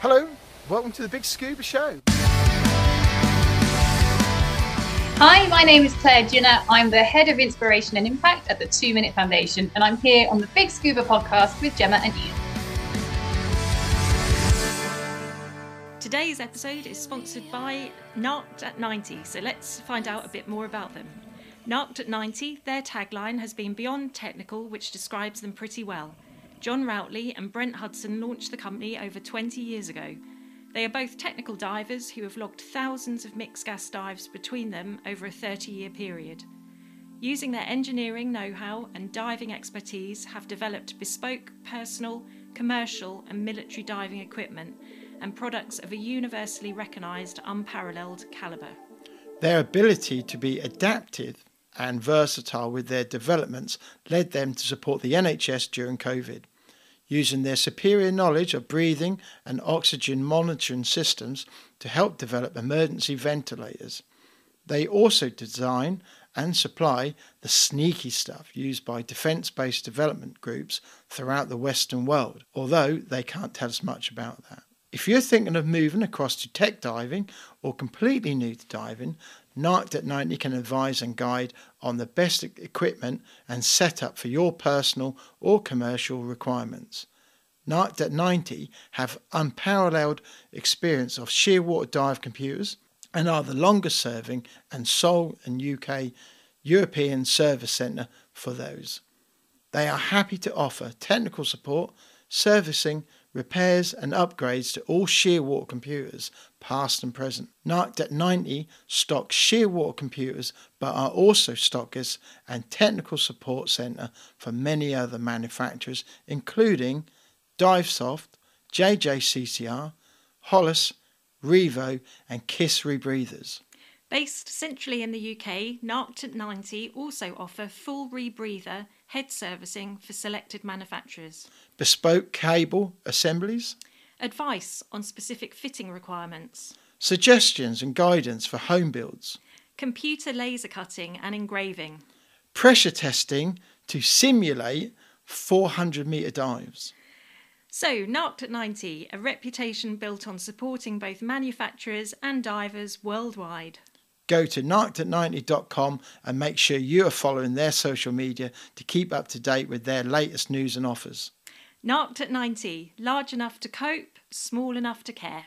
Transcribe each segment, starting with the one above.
Hello, welcome to the Big Scuba Show. Hi, my name is Claire Giner. I'm the head of inspiration and impact at the Two Minute Foundation, and I'm here on the Big Scuba podcast with Gemma and Ian. Today's episode is sponsored by Narked at 90, so let's find out a bit more about them. Narked at 90, their tagline has been beyond technical, which describes them pretty well. John Routley and Brent Hudson launched the company over 20 years ago. They are both technical divers who have logged thousands of mixed gas dives between them over a 30 year period. Using their engineering know how and diving expertise, have developed bespoke, personal, commercial, and military diving equipment and products of a universally recognised, unparalleled calibre. Their ability to be adaptive and versatile with their developments led them to support the NHS during COVID. Using their superior knowledge of breathing and oxygen monitoring systems to help develop emergency ventilators. They also design and supply the sneaky stuff used by defence based development groups throughout the Western world, although they can't tell us much about that. If you're thinking of moving across to tech diving or completely new to diving, Narked at 90 can advise and guide on the best equipment and setup for your personal or commercial requirements. Narked at 90 have unparalleled experience of shearwater dive computers and are the longest serving and sole and UK European service centre for those. They are happy to offer technical support, servicing, repairs and upgrades to all Shearwater computers, past and present. Narked at 90 stock Shearwater computers, but are also stockers and technical support centre for many other manufacturers, including Divesoft, JJCCR, Hollis, Revo, and Kiss Rebreathers. Based centrally in the UK, Narked at 90 also offer full rebreather head servicing for selected manufacturers, Bespoke cable assemblies, advice on specific fitting requirements, suggestions and guidance for home builds, computer laser cutting and engraving, pressure testing to simulate 400 metre dives. So, Narked at 90, a reputation built on supporting both manufacturers and divers worldwide. Go to narkedat90.com and make sure you are following their social media to keep up to date with their latest news and offers. Narked at 90, large enough to cope, small enough to care.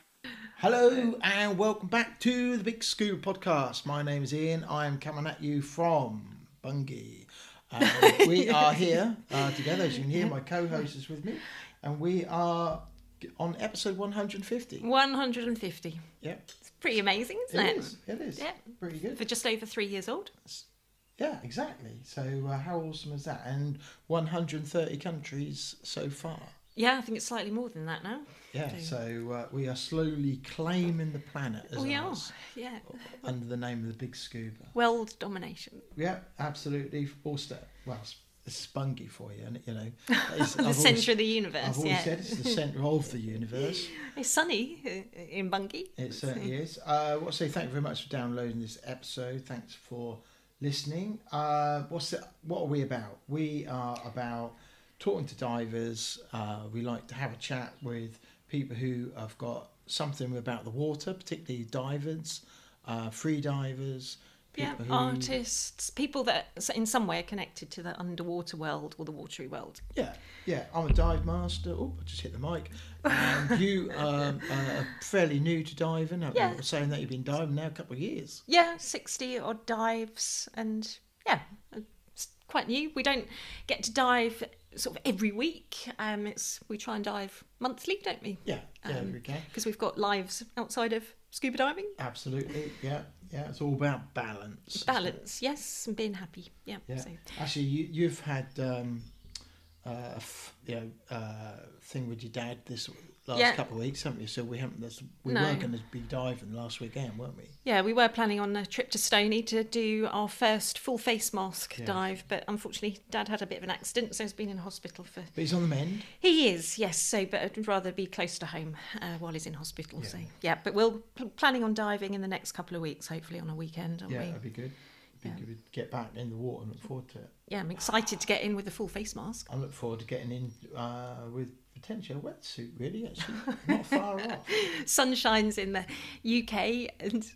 Hello and welcome back to the Big Scuba Podcast. My name is Ian. I am coming at you from Bungay. Um, we are here uh, together, as you can hear. My co-host is with me, and we are on episode 150. 150. Yep, It's pretty amazing, isn't it? it is. It is. Yeah. pretty good. For just over three years old. Yeah, exactly. So uh, how awesome is that? And 130 countries so far. Yeah, I think it's slightly more than that now. Yeah, so uh, we are slowly claiming the planet as We are, yeah. under the name of the Big Scuba. World domination. Yeah, absolutely. Also, well, it's, it's for you, and you know, it's, The I've centre always, of the universe, I've always yeah. said it's the centre of the universe. It's sunny in Bungay. It certainly is. Uh, to say thank you very much for downloading this episode. Thanks for listening. Uh, what's it, what are we about? We are about talking to divers. Uh, we like to have a chat with people who have got something about the water, particularly divers, uh, free divers. Yeah, who, artists, people that in some way are connected to the underwater world or the watery world. Yeah, yeah. I'm a dive master. Oh, I just hit the mic. And you um, are fairly new to diving. you? Yeah. Saying that you've been diving now a couple of years. Yeah, 60 odd dives, and yeah, it's quite new. We don't get to dive sort of every week. Um, it's we try and dive monthly, don't we? Yeah, yeah, Um, we. Because we've got lives outside of scuba diving. Absolutely, yeah, yeah. It's all about balance. Balance, yes, and being happy. Yeah. Yeah. So, Actually, you, you've had um, uh, a f- you know uh, thing with your dad this last Yeah. couple of weeks, haven't you? So we haven't. We No. were going to be diving last weekend, weren't we? yeah, we were planning on a trip to Stoney to do our first full face mask Yeah. dive, but unfortunately, Dad had a bit of an accident, so he's been in hospital for. But he's on the mend. He is, yes. So, but I'd rather be close to home uh, while he's in hospital. So, yeah. But we're planning on diving in the next couple of weeks, hopefully on a weekend, Yeah, we? that'd be good. Be Yeah. good to get back in the water and look forward to it. Yeah, I'm excited to get in with the full face mask. I look forward to getting in uh, with potentially a wetsuit, really. Actually, not far off. Sun shines in the UK, and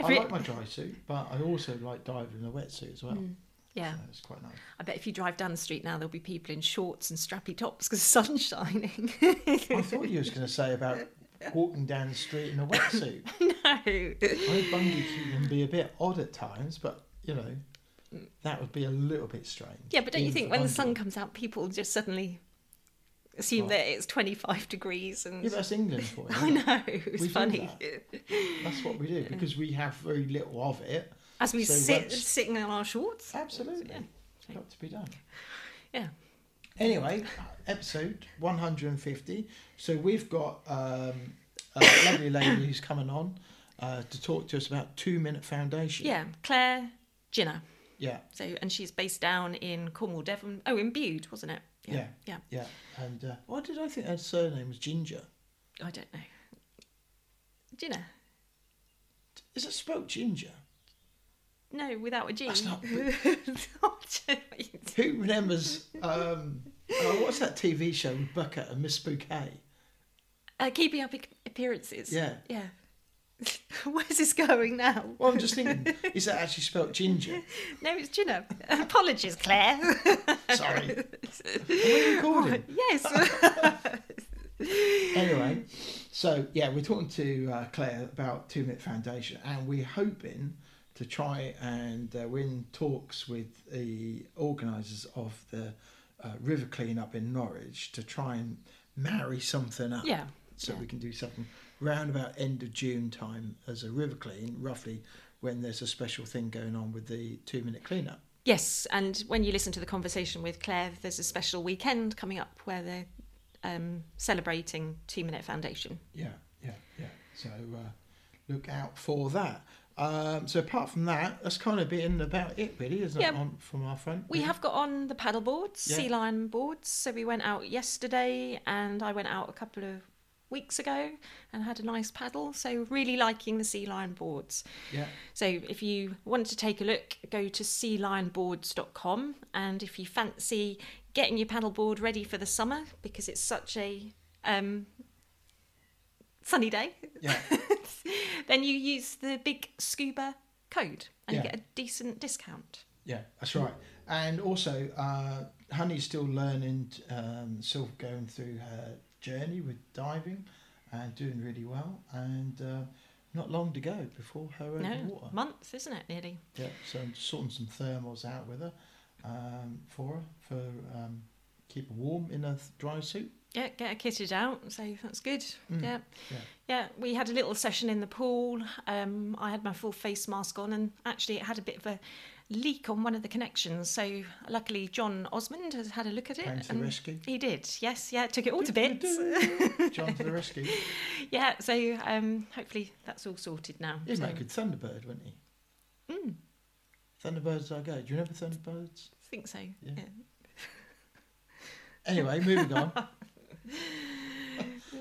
every, I like my dry suit, but I also like diving in a wetsuit as well. Mm, yeah. So it's quite nice. I bet if you drive down the street now, there'll be people in shorts and strappy tops because the sun's shining. I thought you was going to say about walking down the street in a wetsuit. no. I know Bungay can be a bit odd at times, but you know that would be a little bit strange. Yeah, but don't you think when the sun comes out, people just suddenly assume What? that it's 25 degrees and. Yeah, that's England for you. I know, it's We funny. That's what we do because we have very little of it. As we So sit what's- sitting in our shorts. Absolutely, Yeah. it's got to be done. Yeah. Anyway, episode 150. So we've got um, a lovely lady who's coming on uh, to talk to us about Two Minute Foundation. Yeah, Claire Giner. Yeah, So, and she's based down in Cornwall, Devon. Oh, in Bude, wasn't it? Yeah, Yeah. yeah. And uh, why did I think her surname was Ginger? I don't know. Giner. Is it spelled Ginger? No, without a G. That's not- Who remembers? Um, oh, what's that TV show with Bucket and Miss Bouquet? uh, keeping up appearances. Yeah. Yeah. Where's this going now? Well, I'm just thinking, is that actually spelled Ginger? No, it's Giner. Apologies, Claire. Sorry. Are we recording? yes. anyway, so yeah, we're talking to uh, Claire about Two Minute Foundation, and we're hoping to try and uh, win talks with the organisers of the uh, river cleanup in Norwich to try and marry something up. Yeah, So yeah. we can do something round about end of June time as a river clean, roughly when there's a special thing going on with the two minute cleanup. Yes, and when you listen to the conversation with Claire, there's a special weekend coming up where they're um, celebrating Two Minute Foundation. Yeah, yeah, yeah. So uh, look out for that. Um, so apart from that, that's kind of been about it, really, isn't Yeah. it, on, from our front? We have got on the paddle boards, Yeah. sea lion boards. So we went out yesterday, and I went out a couple of weeks ago and had a nice paddle. So really liking the sea lion boards. Yeah, So if you want to take a look, go to sealionboards.com, and if you fancy getting your paddleboard ready for the summer because it's such a um, sunny day, yeah, then you use the big scuba code and Yeah. you get a decent discount. yeah, that's right. And also, uh, Honey's still learning, um, still going through her journey with diving and doing really well. And uh, not long to go before her No, water. months, isn't it? Nearly. Yeah, so I'm sorting some thermals out with her um, for her, for um, keep her warm in a dry suit. Yeah, get her kitted out, so that's good. Mm, Yeah. yeah. yeah, We had a little session in the pool. Um, I had my full face mask on, and actually, it had a bit of a leak on one of the connections. So, luckily, John Osmond has had a look at it. Came to the rescue. He did, yes, yeah. Took it all to bits. John to the rescue. yeah, so um, hopefully that's all sorted now. He'd so, make a good Thunderbird, wouldn't he? Mm, Thunderbirds I go. Do you remember Thunderbirds? I think so. Yeah. yeah. Anyway, moving on.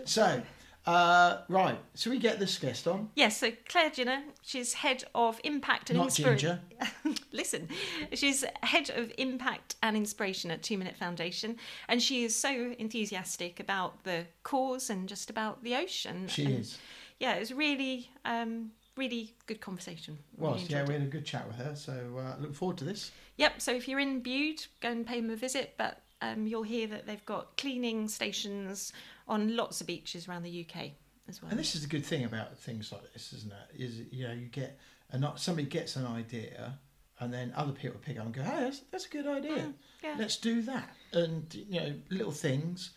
so, uh, right. So we get this guest on. Yes, so Claire Giner, she's head of impact and Not inspiration. Ginger. Listen, she's head of impact and inspiration at Two Minute Foundation, and she is so enthusiastic about the cause and just about the ocean. She and is. Yeah, it was really, um, really good conversation. Was Really yeah, we had a good chat with her. So uh, look forward to this. Yep. So if you're in Bude, go and pay them a visit. But um, you'll hear that they've got cleaning stations on lots of beaches around the UK as well. And this is the good thing about things like this, isn't it? Is you know you get and somebody gets an idea, and then other people pick up and go, "Hey, that's, that's a good idea. yeah. Let's do that." And you know, little things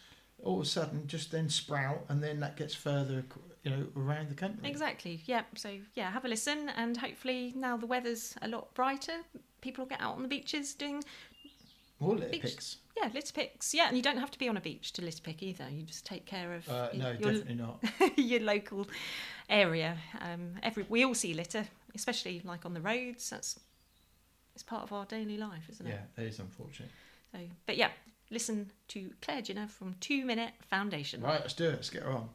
all of a sudden just then sprout, and then that gets further, you know, around the country. Exactly. Yeah. So yeah, have a listen, and hopefully now the weather's a lot brighter. People will get out on the beaches doing More litter Beach- picks. yeah litter picks. Yeah, and you don't have to be on a beach to litter pick either. You just take care of Uh, y- no, your definitely not. your local area. Um, every we all see litter, especially like on the roads. That's it's part of our daily life, isn't it? Yeah, it? that is unfortunate. So, but yeah, listen to Claire Giner from Two Minute Foundation. Right, let's do it. Let's get her on.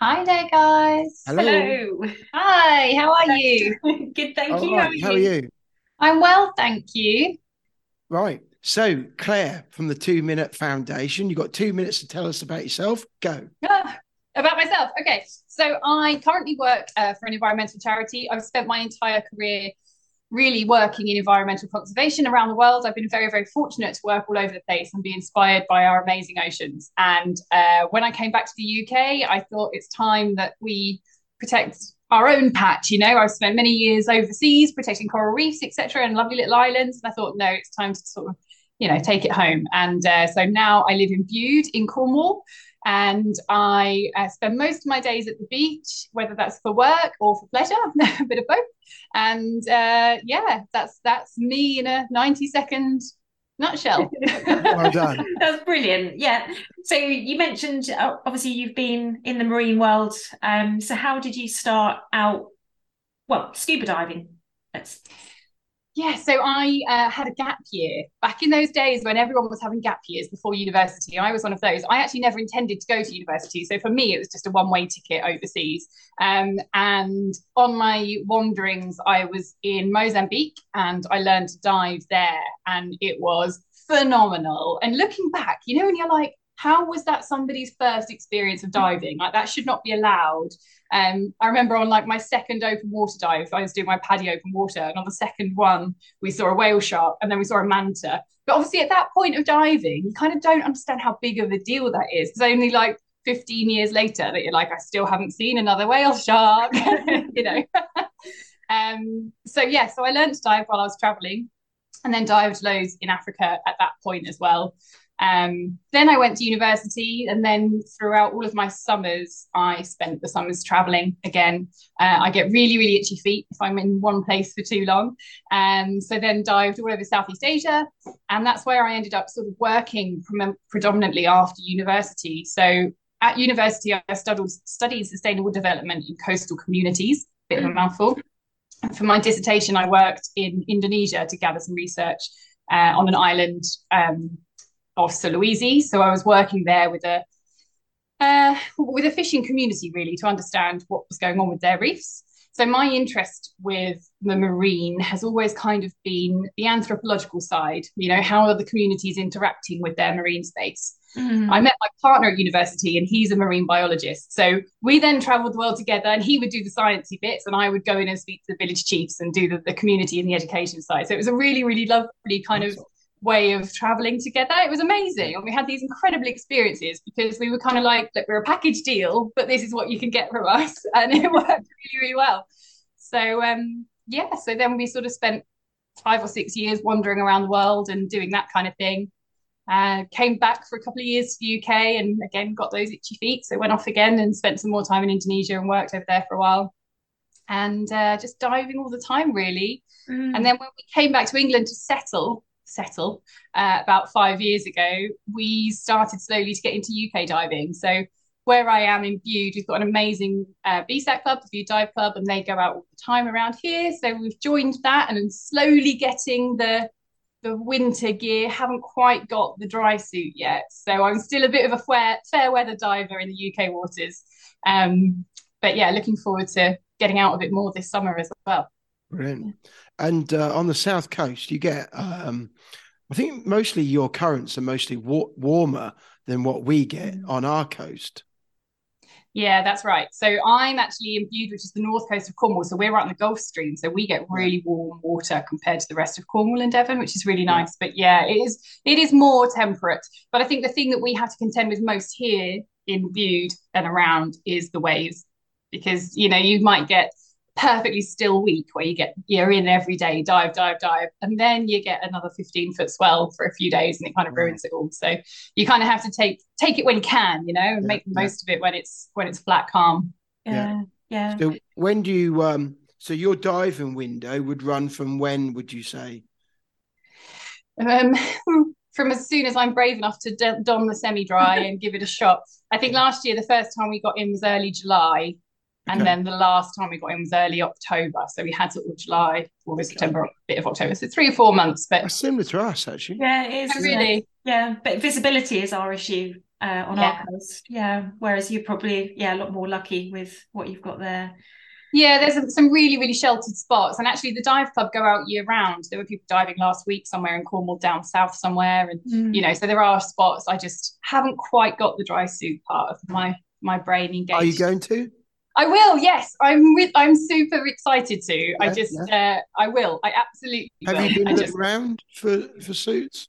Hi there, guys. Hello. Hi, how are you? Good, thank All you. right, how are you? I'm well, thank you. Right. So, Claire from the Two Minute Foundation, you've got two minutes to tell us about yourself. Go. Ah, about myself. Okay. So, I currently work uh, for an environmental charity. I've spent my entire career really working in environmental conservation around the world. I've been very, very fortunate to work all over the place and be inspired by our amazing oceans. And uh, when I came back to the UK, I thought it's time that we protect our own patch. You know, I've spent many years overseas protecting coral reefs, etc., and lovely little islands. And I thought, no, it's time to sort of you know, take it home. And uh, so now I live in Bude in Cornwall, and I uh, spend most of my days at the beach, whether that's for work or for pleasure, a bit of both. And uh, yeah, that's that's me in a ninety second nutshell. well done. That's brilliant. Yeah. So you mentioned uh, obviously you've been in the marine world. Um, so how did you start out? Well, scuba diving. Let's yeah, so I uh, had a gap year back in those days when everyone was having gap years before university. I was one of those. I actually never intended to go to university, so for me it was just a one-way ticket overseas. Um, and on my wanderings, I was in Mozambique and I learned to dive there, and it was phenomenal. And looking back, you know, when you're like, how was that somebody's first experience of diving? Like that should not be allowed. Um, I remember on like my second open water dive, I was doing my PADI open water, and on the second one, we saw a whale shark, and then we saw a manta. But obviously, at that point of diving, you kind of don't understand how big of a deal that is. It's only like 15 years later that you're like, I still haven't seen another whale shark, you know. um, so yeah, so I learned to dive while I was traveling, and then dived loads in Africa at that point as well. Um, then I went to university, and then throughout all of my summers, I spent the summers traveling again. Uh, I get really, really itchy feet if I'm in one place for too long. And um, so then dived all over Southeast Asia, and that's where I ended up sort of working predominantly after university. So at university, I studied, studied sustainable development in coastal communities, a bit of a mm. mouthful. For my dissertation, I worked in Indonesia to gather some research uh, on an island um, of Sulawesi. So I was working there with a uh, with a fishing community really to understand what was going on with their reefs. So my interest with the marine has always kind of been the anthropological side. You know, how are the communities interacting with their marine space? Mm. I met my partner at university, and he's a marine biologist. So we then travelled the world together, and he would do the sciencey bits, and I would go in and speak to the village chiefs and do the, the community and the education side. So it was a really, really lovely kind of way of traveling together. It was amazing. And we had these incredible experiences because we were kind of like, look, we're a package deal, but this is what you can get from us. And it worked really, really well. So um yeah, so then we sort of spent five or six years wandering around the world and doing that kind of thing. Uh, came back for a couple of years to the UK and again got those itchy feet. So went off again and spent some more time in Indonesia and worked over there for a while. And uh, just diving all the time, really. Mm. And then when we came back to England to settle, settle uh, about five years ago, we started slowly to get into UK diving. So where I am in Bude, we've got an amazing uh, BSAC club, the Bude Dive Club, and they go out all the time around here. So we've joined that and slowly getting the the winter gear. Haven't quite got the dry suit yet, so I'm still a bit of a fair, fair weather diver in the UK waters. Um, but yeah, looking forward to getting out a bit more this summer as well. Brilliant. And uh, on the south coast, you get, um, I think mostly your currents are mostly wa- warmer than what we get mm. on our coast. Yeah, that's right. So I'm actually in Bude, which is the north coast of Cornwall. So we're right on the Gulf Stream. So we get really warm water compared to the rest of Cornwall and Devon, which is really nice. But yeah, it is it is more temperate. But I think the thing that we have to contend with most here in Bude and around is the waves. Because, you know, you might get perfectly still week where you get you're in every day, dive, dive, dive, and then you get another 15 foot swell for a few days and it kind of ruins it all. So you kind of have to take take it when you can, you know, and yeah, make the yeah. most of it when it's when it's flat calm. Yeah. Yeah. So when do you um so your diving window would run from when would you say? Um from as soon as I'm brave enough to don the semi dry and give it a shot. I think last year the first time we got in was early July, and then the last time we got in was early October. So we had sort of July, August, okay. September, a bit of October. So three or four months. But That's similar to us, actually. Yeah, it is. Really? It? Yeah. But visibility is our issue uh, on yeah. our coast. Yeah. Whereas you're probably, yeah, a lot more lucky with what you've got there. Yeah, there's some really, really sheltered spots. And actually, the dive club go out year round. There were people diving last week somewhere in Cornwall, down south somewhere. And, mm. you know, so there are spots. I just haven't quite got the dry suit part of my my brain engaged. Are you going to? I will. Yes, I'm with. I'm super excited to. Yeah, I just. Yeah. Uh, I will. I absolutely. Have will. you been just, around for for suits?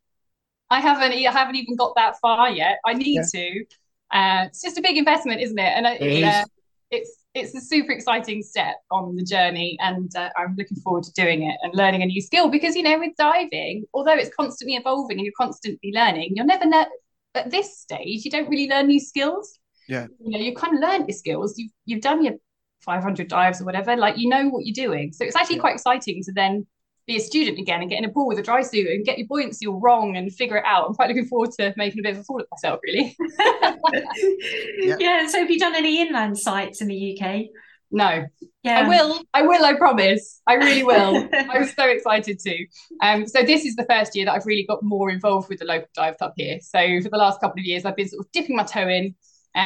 I haven't. I haven't even got that far yet. I need yeah. to. Uh, it's just a big investment, isn't it? And it uh, it's it's a super exciting step on the journey, and uh, I'm looking forward to doing it and learning a new skill because you know with diving, although it's constantly evolving and you're constantly learning, you're never ne- at this stage you don't really learn new skills. Yeah, you know you kind of learned your skills. You've you've done your 500 dives or whatever. Like you know what you're doing, so it's actually yeah. quite exciting to then be a student again and get in a pool with a dry suit and get your buoyancy all wrong and figure it out. I'm quite looking forward to making a bit of a fool of myself, really. yeah. yeah. So have you done any inland sites in the UK? No. Yeah. I will. I will, I promise. I really will. I was so excited to. Um, so this is the first year that I've really got more involved with the local dive club here. So for the last couple of years, I've been sort of dipping my toe in.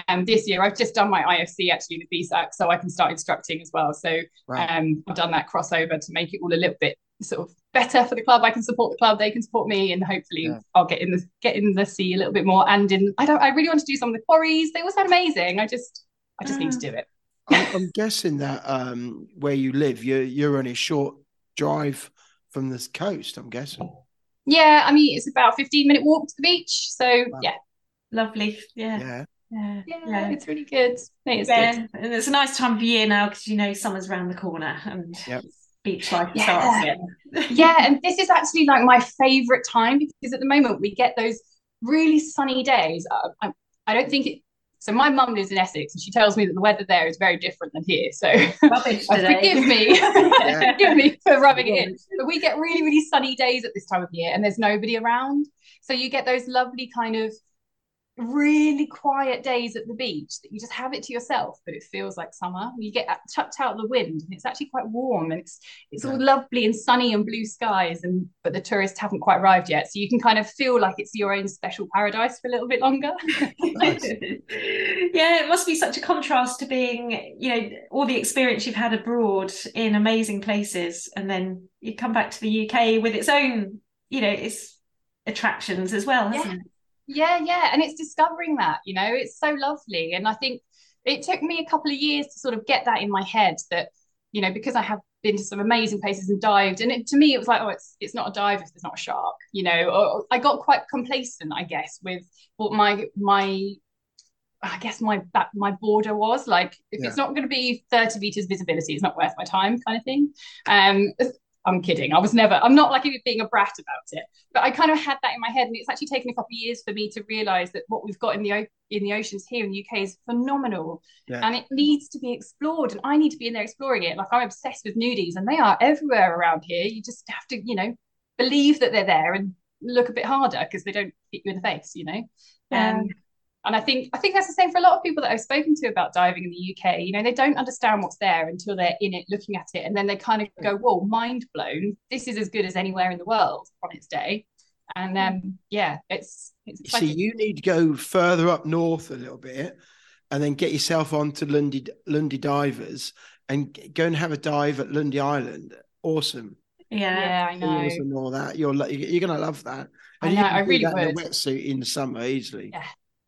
Um, this year, I've just done my IFC actually with BSAC, so I can start instructing as well. So right. um, I've done that crossover to make it all a little bit sort of better for the club. I can support the club, they can support me, and hopefully yeah. I'll get in the get in the sea a little bit more. And in I don't I really want to do some of the quarries. They all sound amazing. I just I just need to do it. I'm, I'm guessing that um, where you live, you're you're only a short drive from the coast. I'm guessing. Yeah, I mean it's about a 15 minute walk to the beach. So wow. yeah, lovely. Yeah. Yeah. Yeah, yeah, it's really good. It is yeah. good. And it's a nice time of year now because you know summer's around the corner and yep beach life yeah. starts again. yeah, and this is actually like my favorite time because at the moment we get those really sunny days. Uh, I, I don't think it. So my mum lives in Essex, and she tells me that the weather there is very different than here. So forgive me, forgive me for rubbing it in. But we get really, really sunny days at this time of year, and there's nobody around. So you get those lovely kind of really quiet days at the beach that you just have it to yourself, but it feels like summer. You get chucked out of the wind, and it's actually quite warm, and it's it's yeah. all lovely and sunny and blue skies. And but the tourists haven't quite arrived yet, so you can kind of feel like it's your own special paradise for a little bit longer. yeah, it must be such a contrast to being, you know, all the experience you've had abroad in amazing places, and then you come back to the UK with its own, you know, its attractions as well, yeah. it? Yeah, yeah. And it's discovering that, you know, it's so lovely. And I think it took me a couple of years to sort of get that in my head that, you know, because I have been to some amazing places and dived. And it, to me, it was like, oh, it's it's not a dive if there's not a shark, you know. Or I got quite complacent, I guess, with what my my I guess my that my border was like if yeah. it's not going to be 30 meters visibility, it's not worth my time, kind of thing. Um, I'm kidding. I was never, I'm not like being a brat about it, but I kind of had that in my head. And it's actually taken a couple of years for me to realize that what we've got in the in the oceans here in the UK is phenomenal yeah. and it needs to be explored. And I need to be in there exploring it. Like I'm obsessed with nudies and they are everywhere around here. You just have to, you know, believe that they're there and look a bit harder because they don't hit you in the face, you know? Yeah. Um, and I think I think that's the same for a lot of people that I've spoken to about diving in the UK. You know, they don't understand what's there until they're in it, looking at it, and then they kind of go, "Whoa, mind blown! This is as good as anywhere in the world on its day." And um, yeah, it's it's. See, you need to go further up north a little bit, and then get yourself onto Lundy Lundy Divers and go and have a dive at Lundy Island. Awesome. Yeah, yeah, I know. And all that, you're you're gonna love that. And I know. I really would. In a wetsuit in the summer easily. Yeah.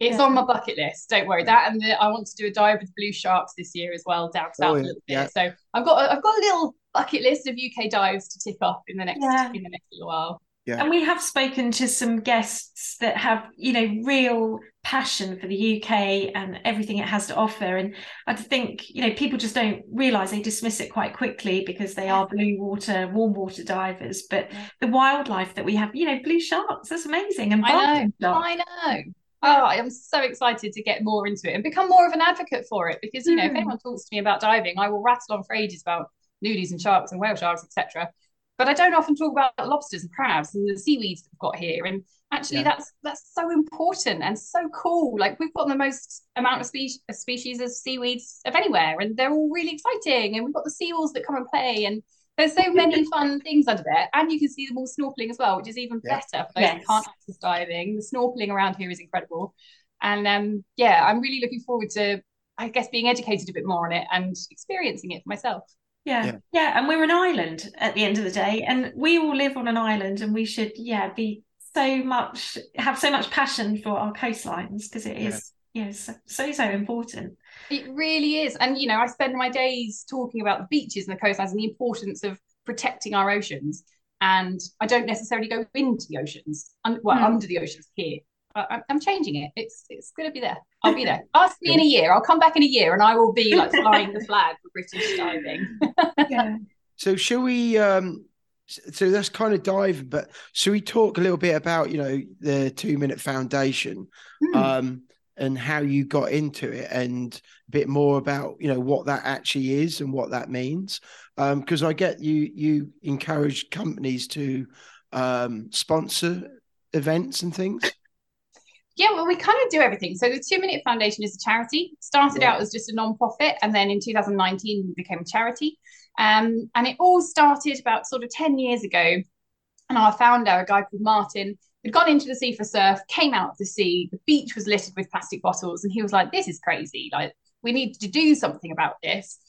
It's yeah. on my bucket list. Don't worry. That and the, I want to do a dive with blue sharks this year as well, down south oh, yeah. a little bit. Yeah. So I've got a, I've got a little bucket list of UK dives to tick off in the next in the next little while. Yeah. And we have spoken to some guests that have, you know, real passion for the UK and everything it has to offer. And I think, you know, people just don't realise they dismiss it quite quickly because they are blue water, warm water divers. But the wildlife that we have, you know, blue sharks, that's amazing. And I know, I know oh, I'm so excited to get more into it and become more of an advocate for it because you know mm. if hmm. anyone talks to me about diving, I will rattle on for ages about nudies and sharks and whale sharks, etc. But I don't often talk about lobsters and crabs and the seaweeds that we've got here. And actually, yeah. that's that's so important and so cool. Like we've got the most amount of species species of seaweeds of anywhere, and they're all really exciting. And we've got the seals that come and play and there's so many fun things under there, and you can see them all snorkeling as well, which is even yeah. better for those yes. who can't access diving. The snorkeling around here is incredible, and um, yeah, I'm really looking forward to. I guess being educated a bit more on it and experiencing it for myself. Yeah, yeah, yeah, and we're an island at the end of the day, and we all live on an island, and we should, yeah, be so much have so much passion for our coastlines because it is, yeah, so, so so important. It really is, and you know, I spend my days talking about the beaches and the coastlines and the importance of protecting our oceans. And I don't necessarily go into the oceans, well, mm. under the oceans here. I'm changing it. It's it's going to be there. I'll be there. Ask me in a year. I'll come back in a year, and I will be like flying the flag for British diving. yeah. So shall we? um So that's kind of diving, but shall we talk a little bit about you know the Two Minute Foundation, mm. um, and how you got into it, and a bit more about you know what that actually is and what that means, because um, I get you you encourage companies to um, sponsor events and things. Yeah, well, we kind of do everything. So the Two Minute Foundation is a charity. Started yeah. out as just a non-profit, and then in 2019 we became a charity. Um, and it all started about sort of 10 years ago. And our founder, a guy called Martin, had gone into the sea for surf, came out of the sea. The beach was littered with plastic bottles, and he was like, "This is crazy! Like, we need to do something about this."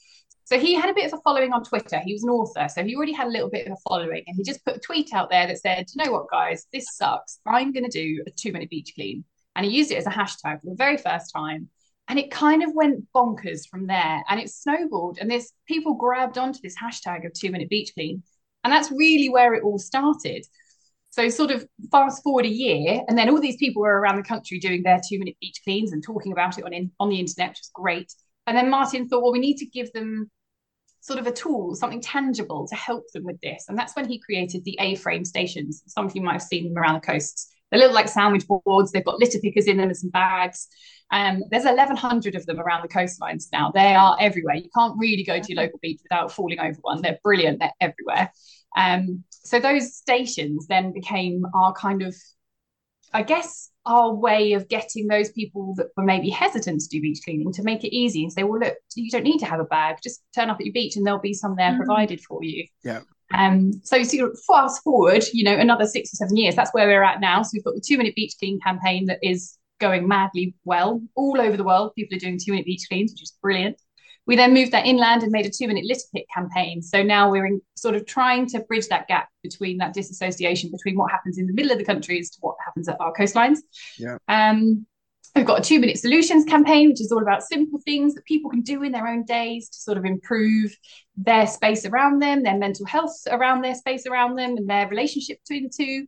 So he had a bit of a following on Twitter. He was an author, so he already had a little bit of a following, and he just put a tweet out there that said, "You know what, guys? This sucks. I'm going to do a two-minute beach clean." and he used it as a hashtag for the very first time and it kind of went bonkers from there and it snowballed and this people grabbed onto this hashtag of two minute beach clean and that's really where it all started so sort of fast forward a year and then all these people were around the country doing their two minute beach cleans and talking about it on, in, on the internet which was great and then martin thought well we need to give them sort of a tool something tangible to help them with this and that's when he created the a-frame stations some of you might have seen them around the coasts they look like sandwich boards. They've got litter pickers in them and some bags. Um, there's 1,100 of them around the coastlines now. They are everywhere. You can't really go to your local beach without falling over one. They're brilliant. They're everywhere. Um, so those stations then became our kind of, I guess, our way of getting those people that were maybe hesitant to do beach cleaning to make it easy and say, well, look, you don't need to have a bag. Just turn up at your beach and there'll be some there mm. provided for you. Yeah. Um, so, so fast forward, you know, another six or seven years, that's where we're at now. So we've got the two minute beach clean campaign that is going madly well all over the world. People are doing two minute beach cleans, which is brilliant. We then moved that inland and made a two minute litter pick campaign. So now we're in sort of trying to bridge that gap between that disassociation between what happens in the middle of the country as to what happens at our coastlines. Yeah. Um, We've got a two minute solutions campaign, which is all about simple things that people can do in their own days to sort of improve their space around them, their mental health around their space around them, and their relationship between the two.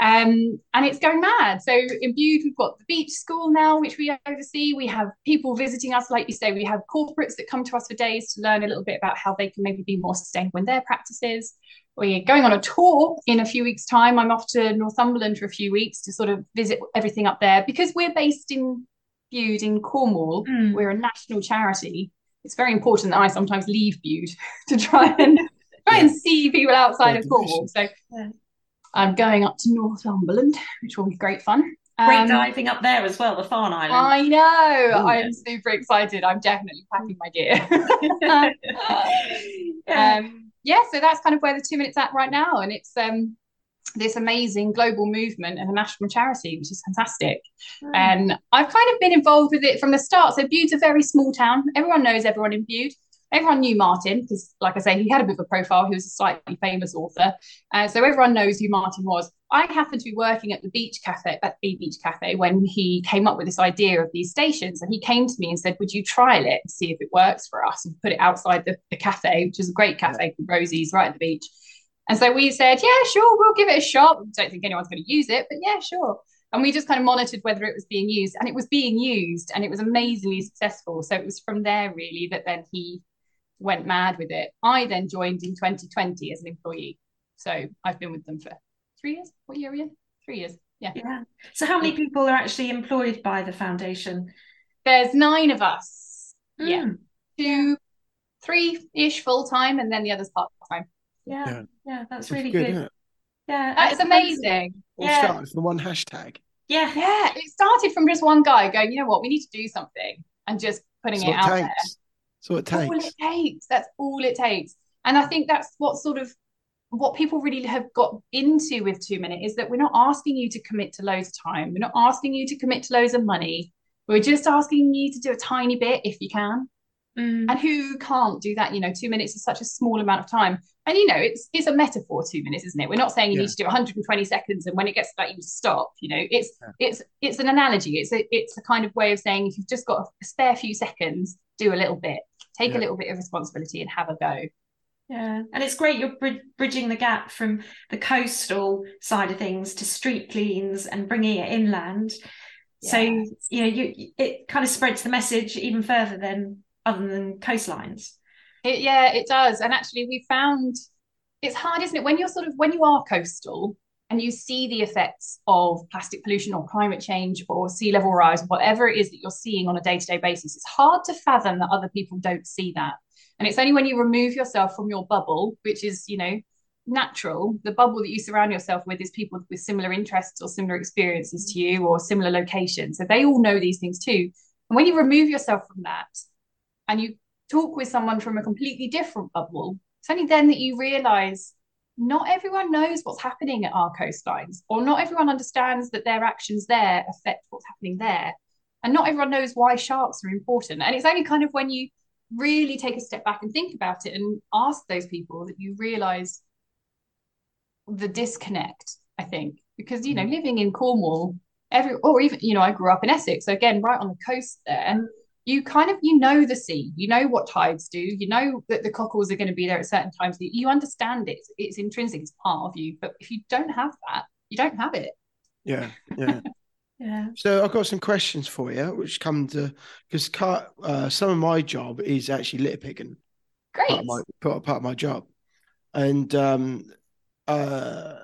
Um, and it's going mad. So in Bude, we've got the beach school now, which we oversee. We have people visiting us, like you say, we have corporates that come to us for days to learn a little bit about how they can maybe be more sustainable in their practices. We're going on a tour in a few weeks' time. I'm off to Northumberland for a few weeks to sort of visit everything up there because we're based in Bude in Cornwall. Mm. We're a national charity. It's very important that I sometimes leave Bude to try and try and see people outside of Cornwall. So yeah. I'm going up to Northumberland, which will be great fun. Great um, diving up there as well, the Farne Island. I know. Ooh, I'm yeah. super excited. I'm definitely packing my gear. yeah. Um, yeah, so that's kind of where the two minutes at right now, and it's um this amazing global movement and a national charity, which is fantastic. Mm. And I've kind of been involved with it from the start. So Bude's a very small town. Everyone knows everyone in Bude everyone knew Martin because, like I say, he had a bit of a profile. He was a slightly famous author, uh, so everyone knows who Martin was. I happened to be working at the beach cafe at a beach cafe when he came up with this idea of these stations, and he came to me and said, "Would you trial it and see if it works for us?" And put it outside the, the cafe, which is a great cafe called Rosie's, right at the beach. And so we said, "Yeah, sure, we'll give it a shot." Don't think anyone's going to use it, but yeah, sure. And we just kind of monitored whether it was being used, and it was being used, and it was amazingly successful. So it was from there really that then he went mad with it. I then joined in 2020 as an employee. So I've been with them for three years. What year are we in? Three years. Yeah. Yeah. So how many people are actually employed by the foundation? There's nine of us. Mm. Yeah. Two, three-ish full-time and then the others part-time. Yeah. Yeah, yeah that's, that's, really good. good. Yeah. That's amazing. All yeah. started from one hashtag. Yeah. Yeah. It started from just one guy going, you know what, we need to do something and just putting it out takes. there. So it takes. All it takes. That's all it takes. And I think that's what sort of what people really have got into with two minute is that we're not asking you to commit to loads of time. We're not asking you to commit to loads of money. We're just asking you to do a tiny bit if you can. Mm. And who can't do that? You know, two minutes is such a small amount of time. And you know, it's it's a metaphor, two minutes, isn't it? We're not saying you Yeah. need to do 120 seconds and when it gets to that you stop. You know, it's Yeah. it's it's an analogy. It's a it's a kind of way of saying if you've just got a spare few seconds, do a little bit. Take Yeah. a little bit of responsibility and have a go. Yeah, and it's great you're brid- bridging the gap from the coastal side of things to street cleans and bringing it inland. So you know, you it kind of spreads the message even further than other than coastlines. It, yeah, it does. And actually, we found it's hard, isn't it? When you're sort of when you are coastal and you see the effects of plastic pollution or climate change or sea level rise, whatever it is that you're seeing on a day to day basis, it's hard to fathom that other people don't see that. And it's only when you remove yourself from your bubble, which is, you know, natural, the bubble that you surround yourself with is people with similar interests or similar experiences to you or similar locations. So they all know these things too. And when you remove yourself from that and you talk with someone from a completely different bubble, it's only then that you realize not everyone knows what's happening at our coastlines, or not everyone understands that their actions there affect what's happening there. And not everyone knows why sharks are important. And it's only kind of when you really take a step back and think about it and ask those people that you realize the disconnect, I think. Because, you know, mm. living in Cornwall, every or even, you know, I grew up in Essex, so again, right on the coast there you kind of you know the sea you know what tides do you know that the cockles are going to be there at certain times you understand it it's intrinsic it's part of you but if you don't have that you don't have it Yeah, yeah. Yeah. So I've got some questions for you, which come to because uh, some of my job is actually litter picking. great Part of my part, part of my job, and um, uh,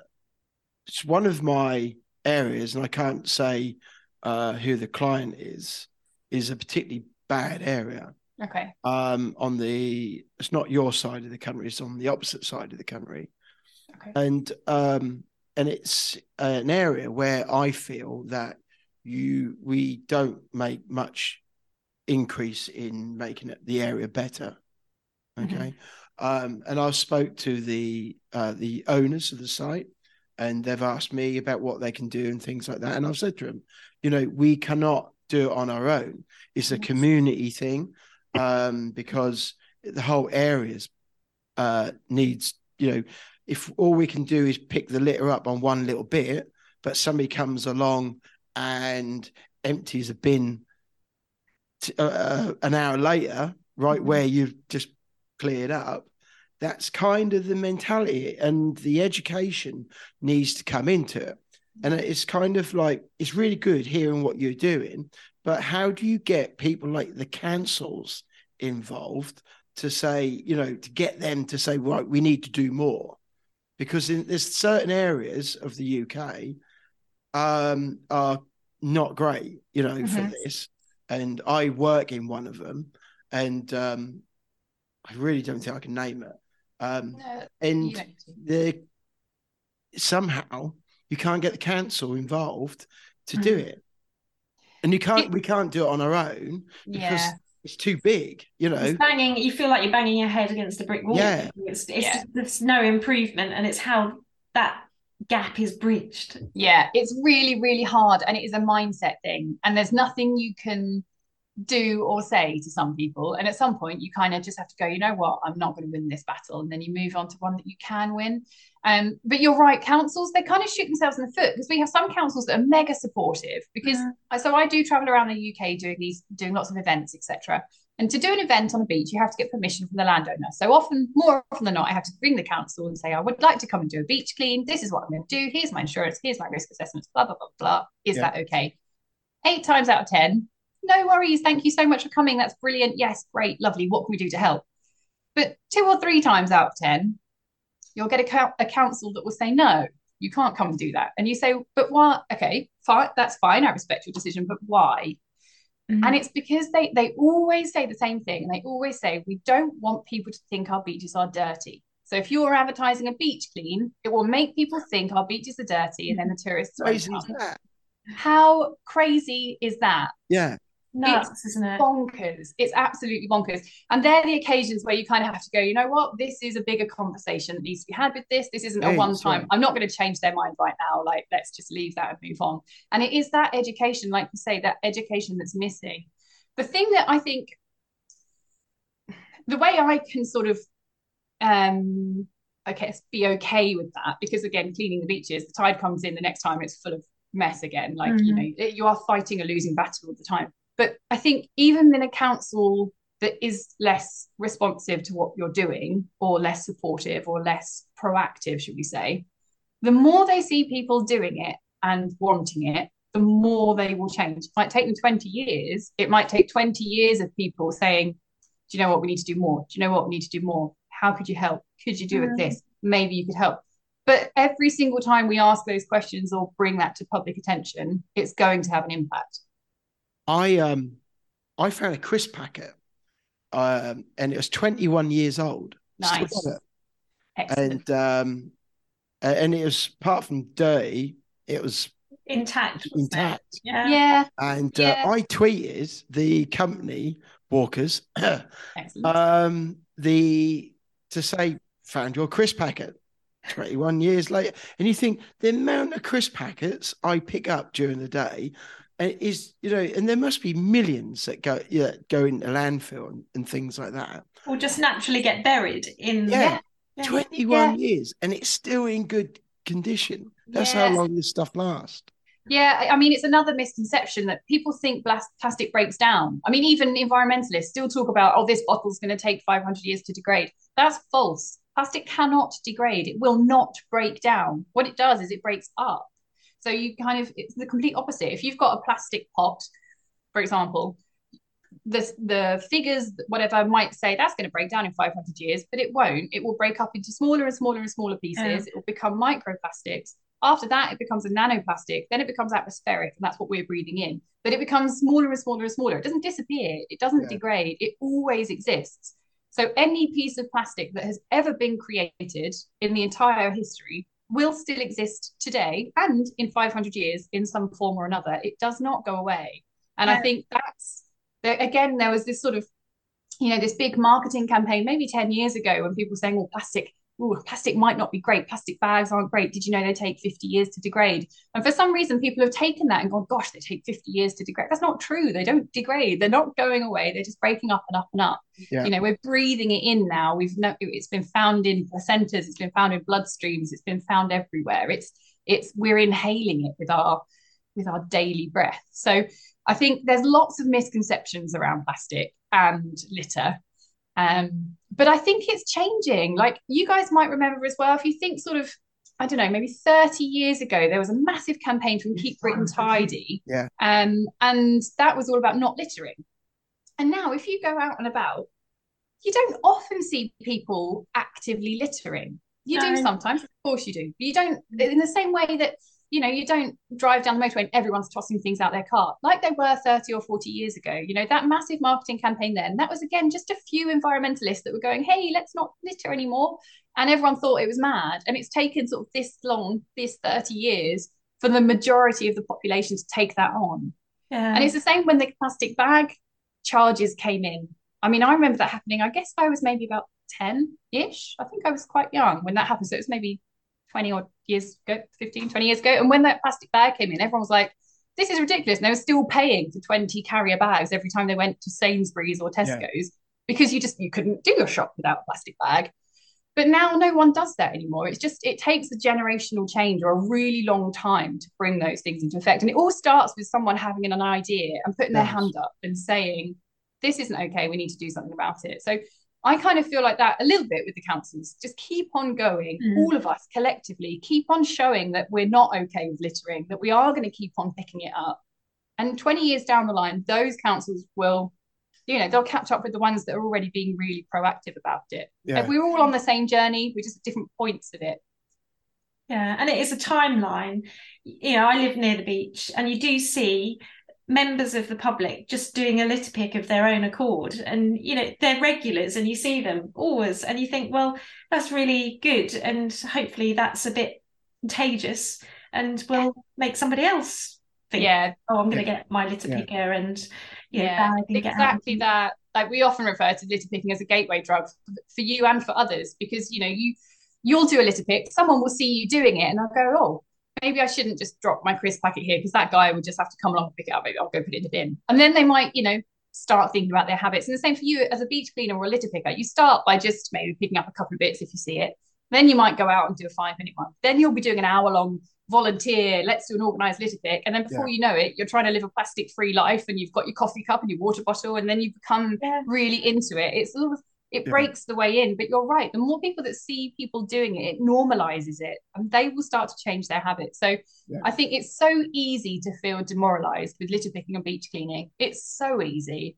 it's one of my areas, and I can't say uh, who the client is. Is a particularly bad area. okay Um, on the it's not your side of the country; it's on the opposite side of the country. okay and um and it's an area where I feel that you we don't make much increase in making it the area better. Okay, um, and I spoke to the uh, the owners of the site, and they've asked me about what they can do and things like that, and I've said to them, you know, we cannot do it on our own. It's a community thing, um, because the whole areas uh, needs, you know, if all we can do is pick the litter up on one little bit, but somebody comes along and empties a bin t- uh, uh, an hour later, right Mhm. where you've just cleared up, that's kind of the mentality and the education needs to come into it. And it's kind of like it's really good hearing what you're doing, but how do you get people like the councils involved to say, you know, to get them to say, right, we need to do more? Because in, there's certain areas of the UK um, are not great, you know, for Mhm. this. And I work in one of them, and um, I really don't think I can name it. Um, no, and you don't need to. the somehow you can't get the council involved to do Mm. it, and you can't. It- we can't do it on our own because yeah it's too big. You know. It's banging, you feel like you're banging your head against a brick wall. Yeah. It's, it's Yeah. just there's no improvement, and it's how that gap is bridged. yeah it's really really hard and it is a mindset thing and there's nothing you can do or say to some people and at some point you kind of just have to go you know what? I'm not going to win this battle and then you move on to one that you can win. Um but you're right councils they kind of shoot themselves in the foot because we have some councils that are mega supportive because Mhm. so i do travel around the uk doing these doing lots of events etc and to do an event on a beach you have to get permission from the landowner. So often more often than not i have to ring the council and say i would like to come and do a beach clean. This is what i'm going to do. Here's my insurance. Here's my risk assessments. Blah blah blah blah. Is Yeah. that okay? Eight times out of ten no worries. Thank you so much for coming. That's brilliant. Yes great. Lovely. What can we do to help? But two or three times out of ten you'll get a, a council that will say no you can't come and do that. And you say but why okay fine. That's fine. I respect your decision but why? Mhm. and it's because they they always say the same thing. And they always say we don't want people to think our beaches are dirty. So if you're advertising a beach clean it will make people think our beaches are dirty and then the tourists won't Crazy come. that. how crazy is that? Yeah. Nuts, it's isn't it? bonkers. It's absolutely bonkers. And they're the occasions where you kind of have to go, you know what? This is a bigger conversation that needs to be had with this. This isn't a Yeah, one time. right. I'm not going to change their mind right now. Like, let's just leave that and move on. And it is that education, like you say, that education that's missing. The thing that I think, the way I can sort of, um, I guess, be okay with that, because again, cleaning the beaches, the tide comes in, the next time it's full of mess again. Like, you know, you are fighting a losing battle all the time. But I think even in a council that is less responsive to what you're doing, or less supportive, or less proactive, should we say, the more they see people doing it and wanting it, the more they will change. It might take them 20 years. It might take 20 years of people saying, Do you know what? We need to do more. Do you know what? We need to do more. How could you help? Could you do with mm. this? Maybe you could help. But every single time we ask those questions or bring that to public attention, it's going to have an impact. I um I found a crisp packet, um, and it was 21 years old. Nice. Excellent. And um, and it was apart from dirty, it was Intact. intact. Yeah. yeah. And Yeah. uh, I tweeted the company Walkers um the to say found your crisp packet 21 years later and you think the amount of crisp packets i pick up during the day uh, is you know and there must be millions that go yeah go into landfill and, and things like that Or just naturally get buried in. yeah, Yeah. 21 years and it's still in good condition that's Yes. how long this stuff lasts Yeah, I- I mean, it's another misconception that people think plastic breaks down. I mean, even environmentalists still talk about, oh, this bottle's going to take 500 years to degrade. That's false. Plastic cannot degrade, it will not break down. What it does is it breaks up. So you kind of, it's the complete opposite. If you've got a plastic pot, for example, the, the figures, whatever, might say that's going to break down in 500 years, but it won't. It will break up into smaller and smaller and smaller pieces. Yeah. It will become microplastics. After that, it becomes a nanoplastic. Then it becomes atmospheric, and that's what we're breathing in. But it becomes smaller and smaller and smaller. It doesn't disappear. It doesn't Yeah. degrade. It always exists. So any piece of plastic that has ever been created in the entire history will still exist today and in 500 years in some form or another. It does not go away. And I think that's again, there was this sort of, you know, this big marketing campaign maybe 10 years ago when people were saying, well, plastic, ooh, plastic might not be great. Plastic bags aren't great. Did you know they take 50 years to degrade? And for some reason, people have taken that and gone, gosh, they take 50 years to degrade. That's not true. They don't degrade. They're not going away. They're just breaking up and up and up. Yeah. You know, we're breathing it in now. We've no, it's been found in placentas. It's been found in bloodstreams. It's been found everywhere. It's it's we're inhaling it with our with our daily breath. So I think there's lots of misconceptions around plastic and litter. Um, but I think it's changing. Like you guys might remember as well, if you think sort of, I don't know, maybe 30 years ago, there was a massive campaign from Keep Britain Tidy. Yeah. Um, and that was all about not littering. And now if you go out and about, you don't often see people actively littering. You do sometimes, of course you do. But you don't in the same way that you know, you don't drive down the motorway and everyone's tossing things out their car like they were 30 or 40 years ago. You know, that massive marketing campaign then, that was again just a few environmentalists that were going, hey, let's not litter anymore. And everyone thought it was mad. And it's taken sort of this long, this 30 years for the majority of the population to take that on. Yeah. And it's the same when the plastic bag charges came in. I mean, I remember that happening. I guess I was maybe about 10 ish. I think I was quite young when that happened. So it was maybe 20 odd years ago, 15, 20 years ago. And when that plastic bag came in, everyone was like, this is ridiculous. And they were still paying for 20 carrier bags every time they went to Sainsbury's or Tesco's because you just you couldn't do your shop without a plastic bag. But now no one does that anymore. It's just it takes a generational change or a really long time to bring those things into effect. And it all starts with someone having an idea and putting their hand up and saying, this isn't okay, we need to do something about it. So I kind of feel like that a little bit with the councils. Just keep on going, Mm. all of us collectively, keep on showing that we're not okay with littering, that we are going to keep on picking it up. And 20 years down the line, those councils will, you know, they'll catch up with the ones that are already being really proactive about it. Yeah. If we're all on the same journey, we're just at different points of it. Yeah, and it is a timeline. You know, I live near the beach, and you do see members of the public just doing a litter pick of their own accord. And, you know, they're regulars and you see them always, and you think, well, that's really good. And hopefully that's a bit contagious and will make somebody else think, Yeah, oh, I'm going to get my litter Yeah. picker and, yeah, exactly that. Like we often refer to litter picking as a gateway drug for you and for others because you know you you'll do a litter pick, someone will see you doing it, and I'll go, oh, maybe I shouldn't just drop my crisp packet here because that guy would just have to come along and pick it up. Maybe I'll go put it in the bin, and then they might, you know, start thinking about their habits. And the same for you as a beach cleaner or a litter picker. You start by just maybe picking up a couple of bits if you see it. Then you might go out and do a five minute one. Then you'll be doing an hour long volunteer, let's do an organized litter pick. And then before yeah. you know it, you're trying to live a plastic free life and you've got your coffee cup and your water bottle, and then you become yeah. really into it. It's sort of it yeah. breaks the way in. But you're right. The more people that see people doing it, it normalizes it and they will start to change their habits. So I think it's so easy to feel demoralized with litter picking and beach cleaning. It's so easy.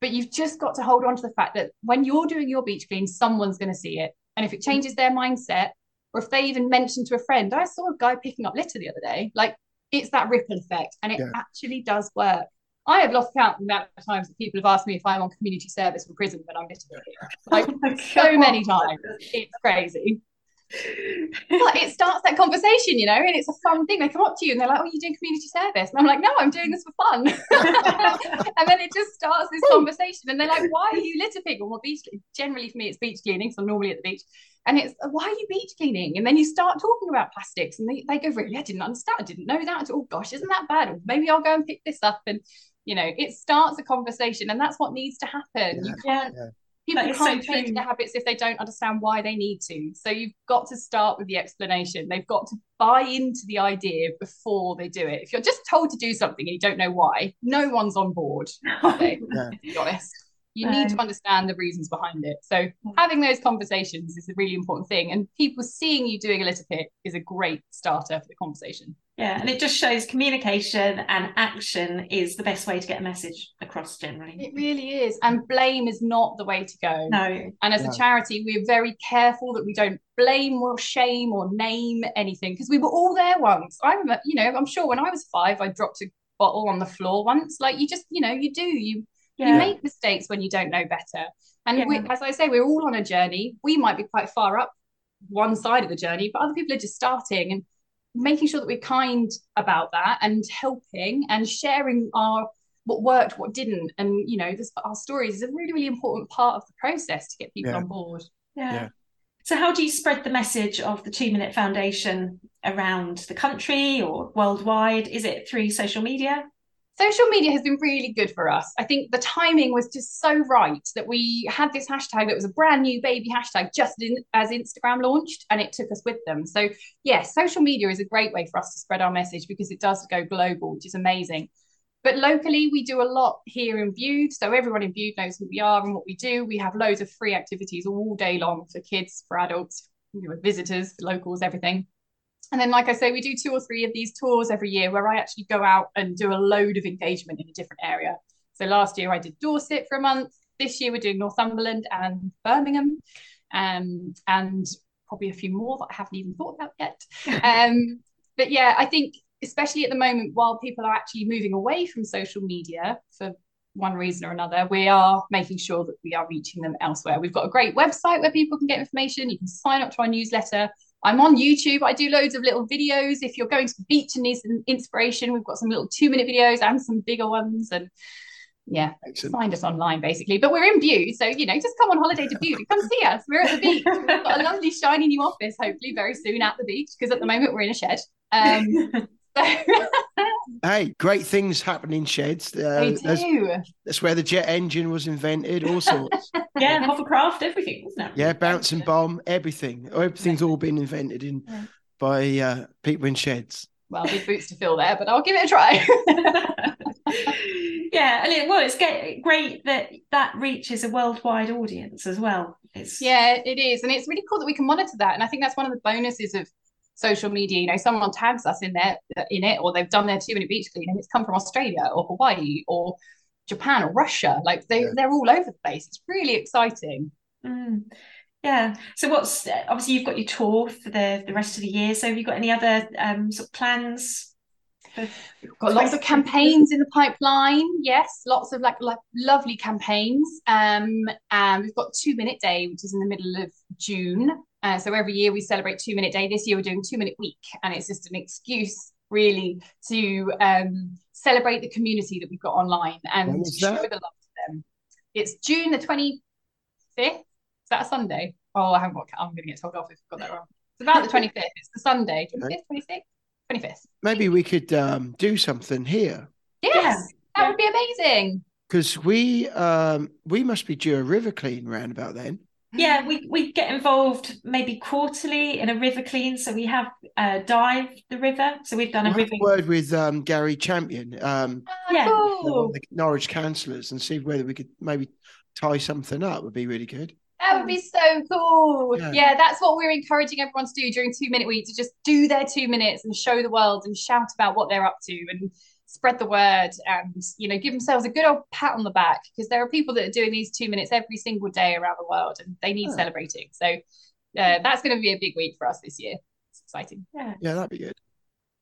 But you've just got to hold on to the fact that when you're doing your beach clean, someone's going to see it. And if it mm-hmm. changes their mindset, or if they even mention to a friend, I saw a guy picking up litter the other day, like it's that ripple effect and it yeah. actually does work. I have lost count the amount of times that people have asked me if I'm on community service from prison when I'm litter picking. Oh like oh so many times. It's crazy but it starts that conversation, you know, and it's a fun thing. They come up to you and they're like, "Oh, you're doing community service," and I'm like, "No, I'm doing this for fun." and then it just starts this conversation, and they're like, "Why are you litter picking?" Well, beach generally for me it's beach cleaning, so I'm normally at the beach, and it's why are you beach cleaning? And then you start talking about plastics, and they, they go, "Really? I didn't understand. I didn't know that. Oh gosh, isn't that bad? Or maybe I'll go and pick this up." And you know, it starts a conversation, and that's what needs to happen. Yeah. You can't. Yeah. people can't so change their habits if they don't understand why they need to. So you've got to start with the explanation. They've got to buy into the idea before they do it. If you're just told to do something and you don't know why no one's on board. Okay, yeah. to be honest. You need to understand the reasons behind it. So having those conversations is a really important thing and people seeing you doing a litter pick is a great starter for the conversation yeah, and it just shows communication and action is the best way to get a message across generally. It really is. And blame is not the way to go. No. And as no. a charity, we're very careful that we don't blame or shame or name anything because we were all there once. I remember, you know, I'm sure when I was five, I dropped a bottle on the floor once. Like you just, you know, you do. You yeah. you make mistakes when you don't know better. And yeah. we, as I say, we're all on a journey. We might be quite far up one side of the journey, but other people are just starting. And making sure that we're kind about that and helping and sharing our what worked, what didn't, and you know, this, our stories is a really, really important part of the process to get people yeah. on board. Yeah. yeah. So, how do you spread the message of the Two Minute Foundation around the country or worldwide? Is it through social media? Social media has been really good for us. I think the timing was just so right that we had this hashtag that was a brand new baby hashtag just in, as Instagram launched and it took us with them. So, yes, yeah, social media is a great way for us to spread our message because it does go global, which is amazing. But locally, we do a lot here in Bude. So everyone in Bude knows who we are and what we do. We have loads of free activities all day long for kids, for adults, you know, visitors, locals, everything. And then, like I say, we do two or three of these tours every year where I actually go out and do a load of engagement in a different area. So last year I did Dorset for a month. This year we're doing Northumberland and Birmingham, um, and probably a few more that I haven't even thought about yet. Um, but yeah, I think especially at the moment, while people are actually moving away from social media for one reason or another, we are making sure that we are reaching them elsewhere. We've got a great website where people can get information. You can sign up to our newsletter. I'm on YouTube. I do loads of little videos. If you're going to the beach and need some inspiration, we've got some little two minute videos and some bigger ones. And yeah, Excellent. find us online basically. But we're in Bude, so you know, just come on holiday to Bude. Come see us. We're at the beach. We've got a lovely shiny new office, hopefully very soon at the beach, because at the moment we're in a shed. Um, hey, great things happen in sheds. Uh, they do. That's, that's, where the jet engine was invented, all sorts. yeah, hovercraft, everything, wasn't it? Yeah, bouncing bomb, everything. Everything's all been invented in yeah. by uh, people in sheds. Well, big boots to fill there, but I'll give it a try. yeah, and it, well, it's great that that reaches a worldwide audience as well. It's... Yeah, it is, and it's really cool that we can monitor that. And I think that's one of the bonuses of social media, you know, someone tags us in there in it, or they've done their two minute beach clean and it's come from Australia or Hawaii or Japan or Russia. Like they, yeah. they're all over the place. It's really exciting. Mm. Yeah. So what's obviously you've got your tour for the, the rest of the year. So have you got any other um, sort of plans? We've got lots of campaigns in the pipeline. Yes, lots of like, like lovely campaigns. Um, and we've got Two Minute Day, which is in the middle of June. Uh, so every year we celebrate Two Minute Day. This year we're doing Two Minute Week, and it's just an excuse really to um, celebrate the community that we've got online and show the love to them. It's June the 25th. Is that a Sunday? Oh, I haven't got, I'm going to get told off if I've got that wrong. It's about the 25th. It's the Sunday. 25th, 26th, 25th. Maybe we could um, do something here. Yes, yeah. that would be amazing. Because we um, we must be due a river clean round about then. Yeah, we, we get involved maybe quarterly in a river clean. So we have uh, dive the river. So we've done we'll a river. word with um, Gary Champion, um, oh, yeah, cool. the Norwich councillors, and see whether we could maybe tie something up. Would be really good. That would be so cool. Yeah. yeah. that's what we're encouraging everyone to do during two minute week to just do their two minutes and show the world and shout about what they're up to and spread the word and you know give themselves a good old pat on the back because there are people that are doing these two minutes every single day around the world and they need celebrating. So uh, that's going to be a big week for us this year. It's exciting. Yeah. Yeah that'd be good.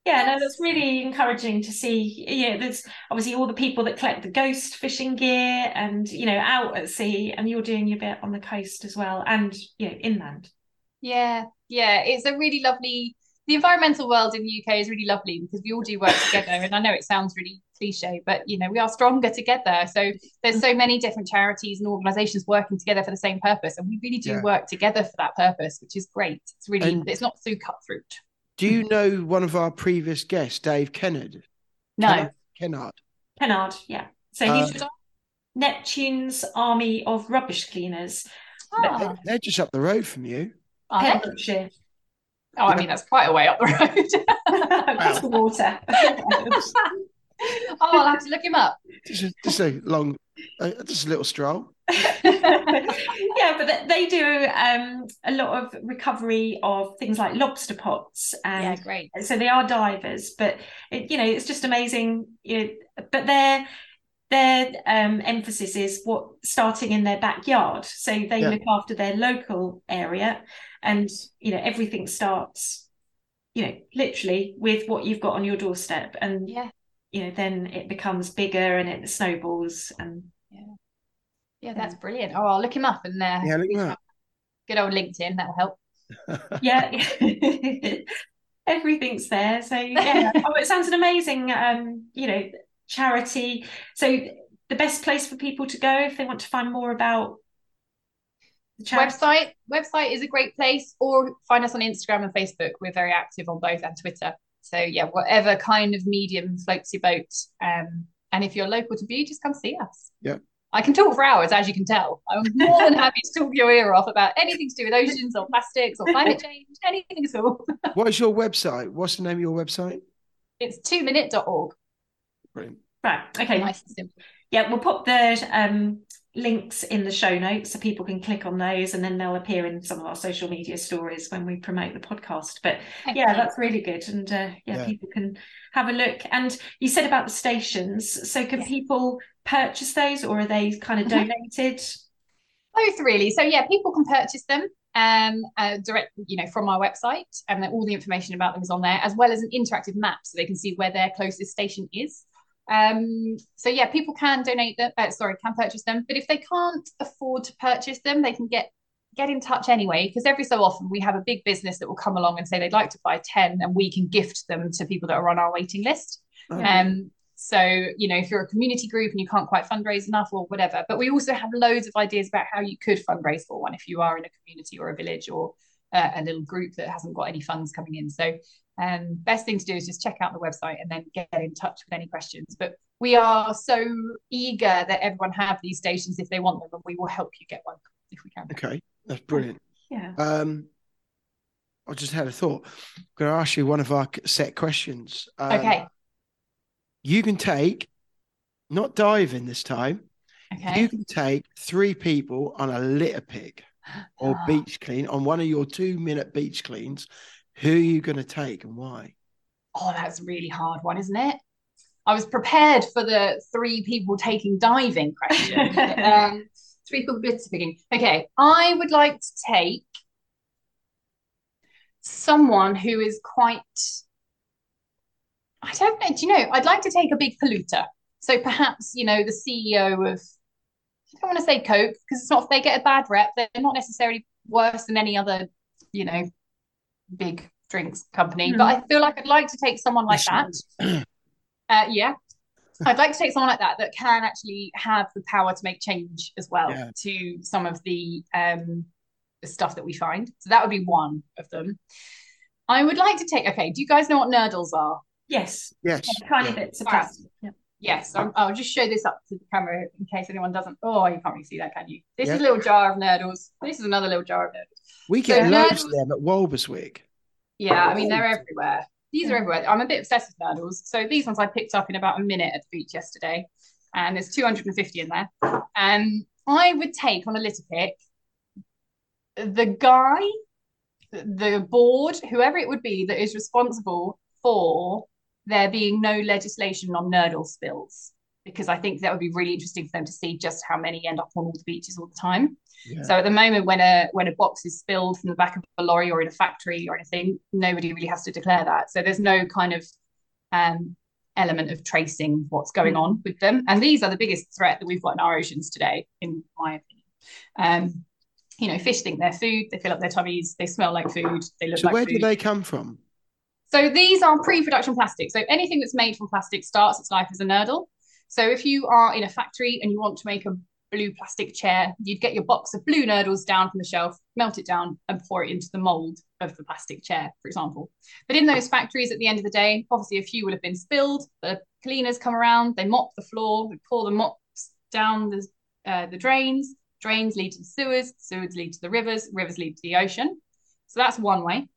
Yeah, no, that's really encouraging to see. Yeah, there's obviously all the people that collect the ghost fishing gear and you know out at sea, and you're doing your bit on the coast as well, and you know inland. Yeah, yeah, it's a really lovely the environmental world in the UK is really lovely because we all do work together. And I know it sounds really cliche, but you know, we are stronger together. So there's so many different charities and organizations working together for the same purpose. And we really do yeah. work together for that purpose, which is great. It's really and it's not so cutthroat. Do you know one of our previous guests, Dave Kennard? No. Kennard. Kennard, yeah. So he's uh, Neptune's army of rubbish cleaners. Oh. They're just up the road from you. Pembrokeshire. Oh, I mean, that's quite a way up the road. Across the water. oh, I'll have to look him up. Just a, just a long, uh, just a little stroll. yeah, but they do um, a lot of recovery of things like lobster pots, and yeah, great. So they are divers, but it, you know it's just amazing. You know, but their their um, emphasis is what starting in their backyard, so they yeah. look after their local area and you know everything starts you know literally with what you've got on your doorstep. And yeah. you know then it becomes bigger and it snowballs and yeah. Yeah that's brilliant. Oh i'll look him up and uh, yeah look him up. good old linkedin that'll help. Yeah. Everything's there. So yeah. Oh it sounds an amazing um you know charity. So the best place for people to go if they want to find more about website website is a great place or find us on instagram and facebook we're very active on both and twitter so yeah whatever kind of medium floats your boat um, and if you're local to Bude just come see us yeah I can talk for hours, as you can tell. I'm more than happy to talk your ear off about anything to do with oceans or plastics or climate change, anything at all. what is your website? What's the name of your website? It's two minute.org. Brilliant. Right. Okay. Nice and simple. Yeah, we'll pop the um, links in the show notes so people can click on those and then they'll appear in some of our social media stories when we promote the podcast. But yeah that's really good and uh, yeah, yeah, people can have a look. And you said about the stations so can yeah. people purchase those or are they kind of mm-hmm. donated? Both really. So yeah people can purchase them um uh, direct you know from our website and all the information about them is on there as well as an interactive map so they can see where their closest station is um, so yeah, people can donate them. Uh, sorry, can purchase them. But if they can't afford to purchase them, they can get get in touch anyway. Because every so often we have a big business that will come along and say they'd like to buy ten, and we can gift them to people that are on our waiting list. Okay. Um, so you know, if you're a community group and you can't quite fundraise enough or whatever, but we also have loads of ideas about how you could fundraise for one if you are in a community or a village or uh, a little group that hasn't got any funds coming in. So um, best thing to do is just check out the website and then get in touch with any questions. But we are so eager that everyone have these stations if they want them, and we will help you get one if we can. Okay, that's brilliant. Yeah. Um, I just had a thought. I'm going to ask you one of our set questions. Um, okay. You can take, not diving this time. Okay. You can take three people on a litter pick or beach clean on one of your two minute beach cleans who are you going to take and why? Oh, that's a really hard one, isn't it? I was prepared for the three people taking diving question. um, three people bits picking. Okay, I would like to take someone who is quite. I don't know. Do you know? I'd like to take a big polluter. So perhaps you know the CEO of. I don't want to say Coke because it's not. If They get a bad rep. They're not necessarily worse than any other, you know, big drinks company. Mm. But I feel like I'd like to take someone like that. Uh, yeah. I'd like to take someone like that that can actually have the power to make change as well Yeah. to some of the um stuff that we find. So that would be one of them. I would like to take. Okay, do you guys know what nurdles are? Yes, Yes. tiny Yeah. bits of plastic. Yeah. Yes, I'm, I'll just show this up to the camera in case anyone doesn't. Oh, you can't really see that, can you? This Yeah. is a little jar of nurdles. This is another little jar of nurdles. We get So loads of them at Walberswick. Yeah, I mean they're everywhere. These are everywhere. I'm a bit obsessed with nurdles. So these ones I picked up in about a minute at the beach yesterday, and there's 250 in there. Um, I would take on a litter pick the guy, the board, whoever it would be that is responsible for there being no legislation on nurdle spills, because I think that would be really interesting for them to see just how many end up on all the beaches all the time. Yeah. So at the moment, when a when a box is spilled from the back of a lorry or in a factory or anything, nobody really has to declare that. So there's no kind of um, element of tracing what's going on with them. And these are the biggest threat that we've got in our oceans today, in my opinion. Um, you know, fish think they're food. They fill up their tummies. They smell like food. They look So like where food. do they come from? So these are pre-production plastics. So anything that's made from plastic starts its life as a nurdle. So if you are in a factory and you want to make a blue plastic chair, you'd get your box of blue nurdles down from the shelf, melt it down, and pour it into the mold of the plastic chair, for example. But in those factories, at the end of the day, obviously a few will have been spilled. The cleaners come around, they mop the floor, we pour the mops down the uh, the drains. Drains lead to the sewers, sewers lead to the rivers, rivers lead to the ocean. So that's one way.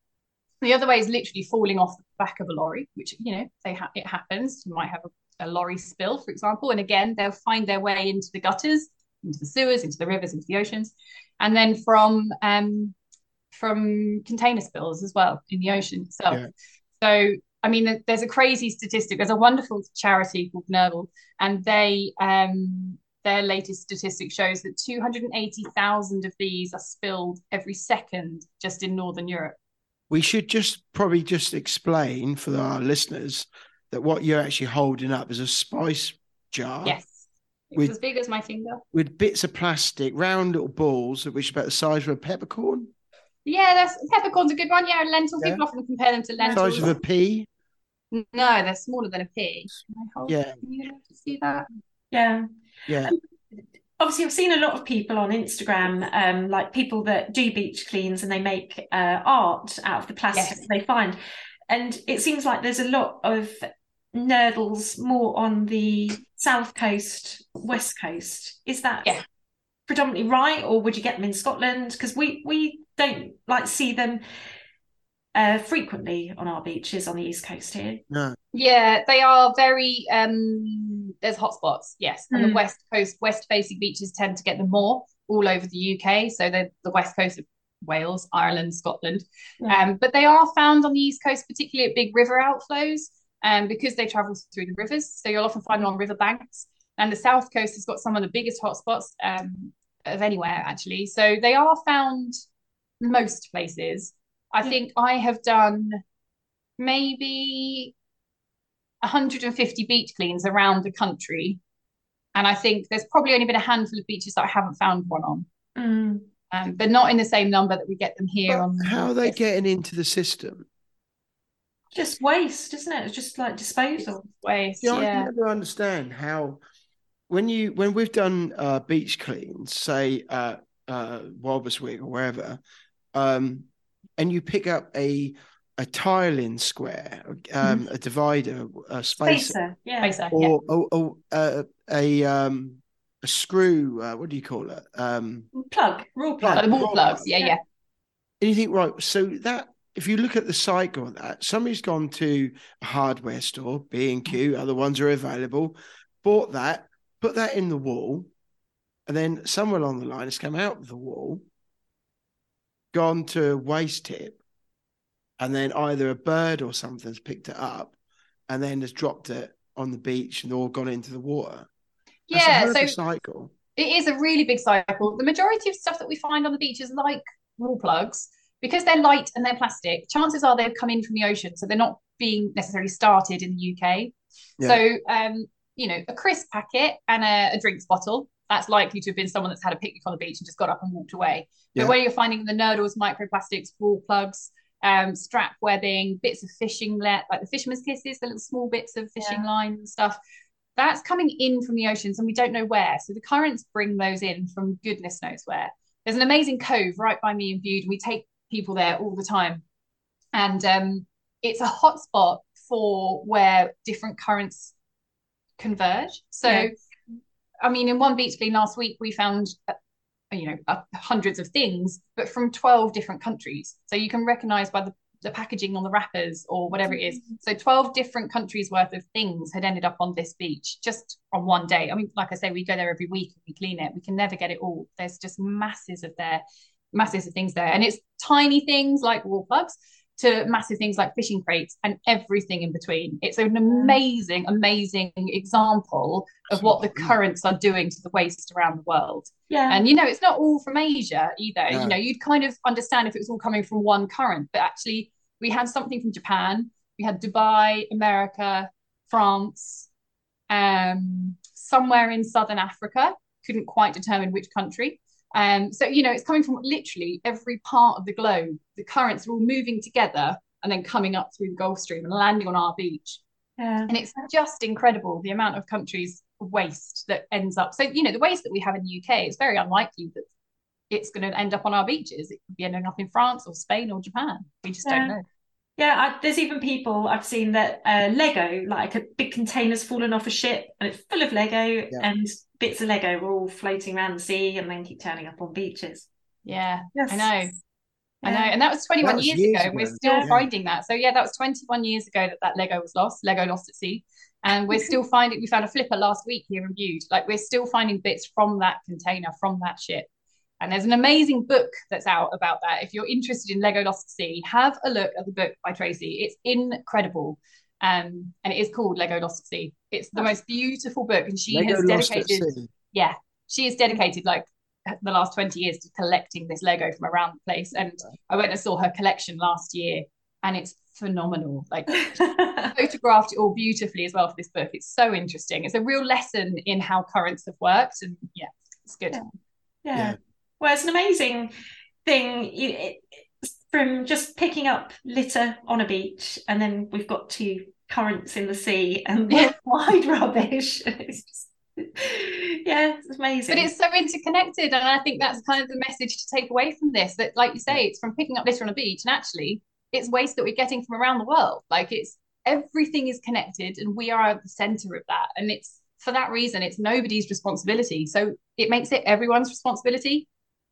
The other way is literally falling off the back of a lorry, which you know they ha- it happens. You might have a, a lorry spill, for example, and again they'll find their way into the gutters, into the sewers, into the rivers, into the oceans, and then from um, from container spills as well in the ocean itself. Yeah. So I mean, there's a crazy statistic. There's a wonderful charity called Nurdle, and they um, their latest statistic shows that 280,000 of these are spilled every second just in Northern Europe. We should just probably just explain for our listeners that what you're actually holding up is a spice jar Yes. It's With- as big as my finger. with bits of plastic, round little balls, which are about the size of a peppercorn, Yeah, that's peppercorn's a good one. Yeah, lentil. Yeah. People often compare them to lentils. size of a pea. No, they're smaller than a pea. Can Yeah. Can you see that? Yeah. Yeah, Obviously, I've seen a lot of people on Instagram, um, like people that do beach cleans and they make uh, art out of the plastic Yes. they find. And it seems like there's a lot of nurdles more on the south coast, west coast. Is that Yeah. predominantly right, or would you get them in Scotland? Because we we don't like see them uh, frequently on our beaches on the east coast here. no, Yeah, they are very. Um, there's hotspots, yes, and the Mm. west coast, west-facing beaches tend to get them more all over the UK. So the the west coast of Wales, Ireland, Scotland, Yeah. um, but they are found on the east coast, particularly at big river outflows, um, because they travel through the rivers. So you'll often find them on river banks. And the south coast has got some of the biggest hotspots um, of anywhere, actually. So they are found most places. I Yeah. think I have done maybe 150 beach cleans around the country. And I think there's probably only been a handful of beaches that I haven't found one on, Mm. um, but not in the same number that we get them here But on. how are they getting into the system? Just waste, isn't it? It's just like disposal. waste. Yeah, I never understand how when you when we've done uh, beach cleans, say uh, uh, Walberswick or wherever, um, and you pick up a a tiling square, um, a divider, a spacer, Spacer, yeah. Spacer, yeah. or, or, or uh, a um, a screw. Uh, what do you call it? Um, Plug, raw Like plug. the wall Raw plugs. plug. Yeah, Yeah. yeah. and you think, right, so that if you look at the cycle of that, somebody's gone to a hardware store, B and Q, mm. other ones are available, bought that, put that in the wall, and then somewhere along the line it's come out of the wall, gone to a waste tip, and then either a bird or something's picked it up, and then has dropped it on the beach and all gone into the water. Yeah, so cycle. it is a really big cycle. The majority of stuff that we find on the beach is like wall plugs, because they're light and they're plastic, chances are they've come in from the ocean, so they're not being necessarily started in the UK. Yeah. So, um, you know, a crisp packet and a, a drinks bottle, that's likely to have been someone that's had a picnic on the beach and just got up and walked away. But Yeah. where you're finding the nurdles, microplastics, wall plugs, um, strap webbing, bits of fishing net, like the fisherman's kisses, the little small bits of fishing Yeah. line and stuff. That's coming in from the oceans and we don't know where. So the currents bring those in from goodness knows where. There's an amazing cove right by me in Bude. We take people there all the time. And um, it's a hotspot for where different currents converge. So, Yeah. I mean, in one beach clean last week, we found, uh, you know, uh, hundreds of things, but from 12 different countries. So you can recognize by the, the packaging on the wrappers or whatever it is. So 12 different countries worth of things had ended up on this beach just on one day. I mean, like I say, we go there every week and we clean it. We can never get it all. There's just masses of there, masses of things there. And it's tiny things like wall plugs to massive things like fishing crates and everything in between. It's an amazing, amazing example of what the currents are doing to the waste around the world. Yeah. And you know, it's not all from Asia either. No. You know, you'd kind of understand if it was all coming from one current, but actually, we had something from Japan, we had Dubai, America, France, um, somewhere in southern Africa. Couldn't quite determine which country. Um, so you know, it's coming from literally every part of the globe. The currents are all moving together and then coming up through the Gulf Stream and landing on our beach. yeah. And it's just incredible the amount of countries waste that ends up. So, you know, the waste that we have in the UK, it's very unlikely that it's going to end up on our beaches. It could be ending up in France or Spain or Japan. We just Yeah. don't know. Yeah, I, there's even people I've seen that uh, Lego, like a big container's fallen off a ship and it's full of Lego and bits of Lego are all floating around the sea and then keep turning up on beaches. Yeah, Yes. I know. I know. And that was 21 That was years, years ago. and We're still Yeah. finding that. So, yeah, that was 21 years ago that that Lego was lost, Lego lost at sea. And we're still finding, we found a flipper last week here in Bude. Like, we're still finding bits from that container, from that ship. And there's an amazing book that's out about that. If you're interested in Lego Lost at Sea, have a look at the book by Tracey. It's incredible. Um, and it is called Lego Lost at Sea. It's the most beautiful book. And she Lego has dedicated yeah, she has dedicated like the last 20 years to collecting this Lego from around the place. And I went and saw her collection last year and it's phenomenal. Like photographed it all beautifully as well for this book. It's so interesting. It's a real lesson in how currents have worked. And yeah, it's good. Yeah. Yeah. yeah. Well, it's an amazing thing you, it, it's from just picking up litter on a beach, and then we've got two currents in the sea and Yeah. wide rubbish. It's just, yeah, it's amazing. But it's so interconnected. And I think that's kind of the message to take away from this that, like you say, it's from picking up litter on a beach and actually it's waste that we're getting from around the world. Like it's everything is connected and we are at the center of that. And it's for that reason, it's nobody's responsibility. So it makes it everyone's responsibility.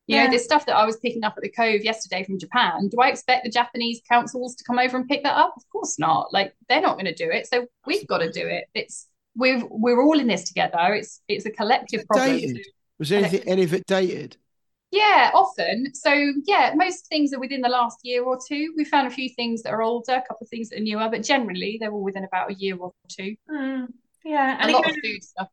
You Yeah. know, this stuff that I was picking up at the cove yesterday from Japan, do I expect the Japanese councils to come over and pick that up? Of course not. Like they're not going to do it. So we've got to do it. It's we've we're all in this together. It's it's a collective problem. Dated? Was anything any of it dated? Yeah, often. So yeah, most things are within the last year or two. We found a few things that are older, a couple of things that are newer, but generally they're all within about a year or two. Mm, yeah, A and lot again, of food stuff.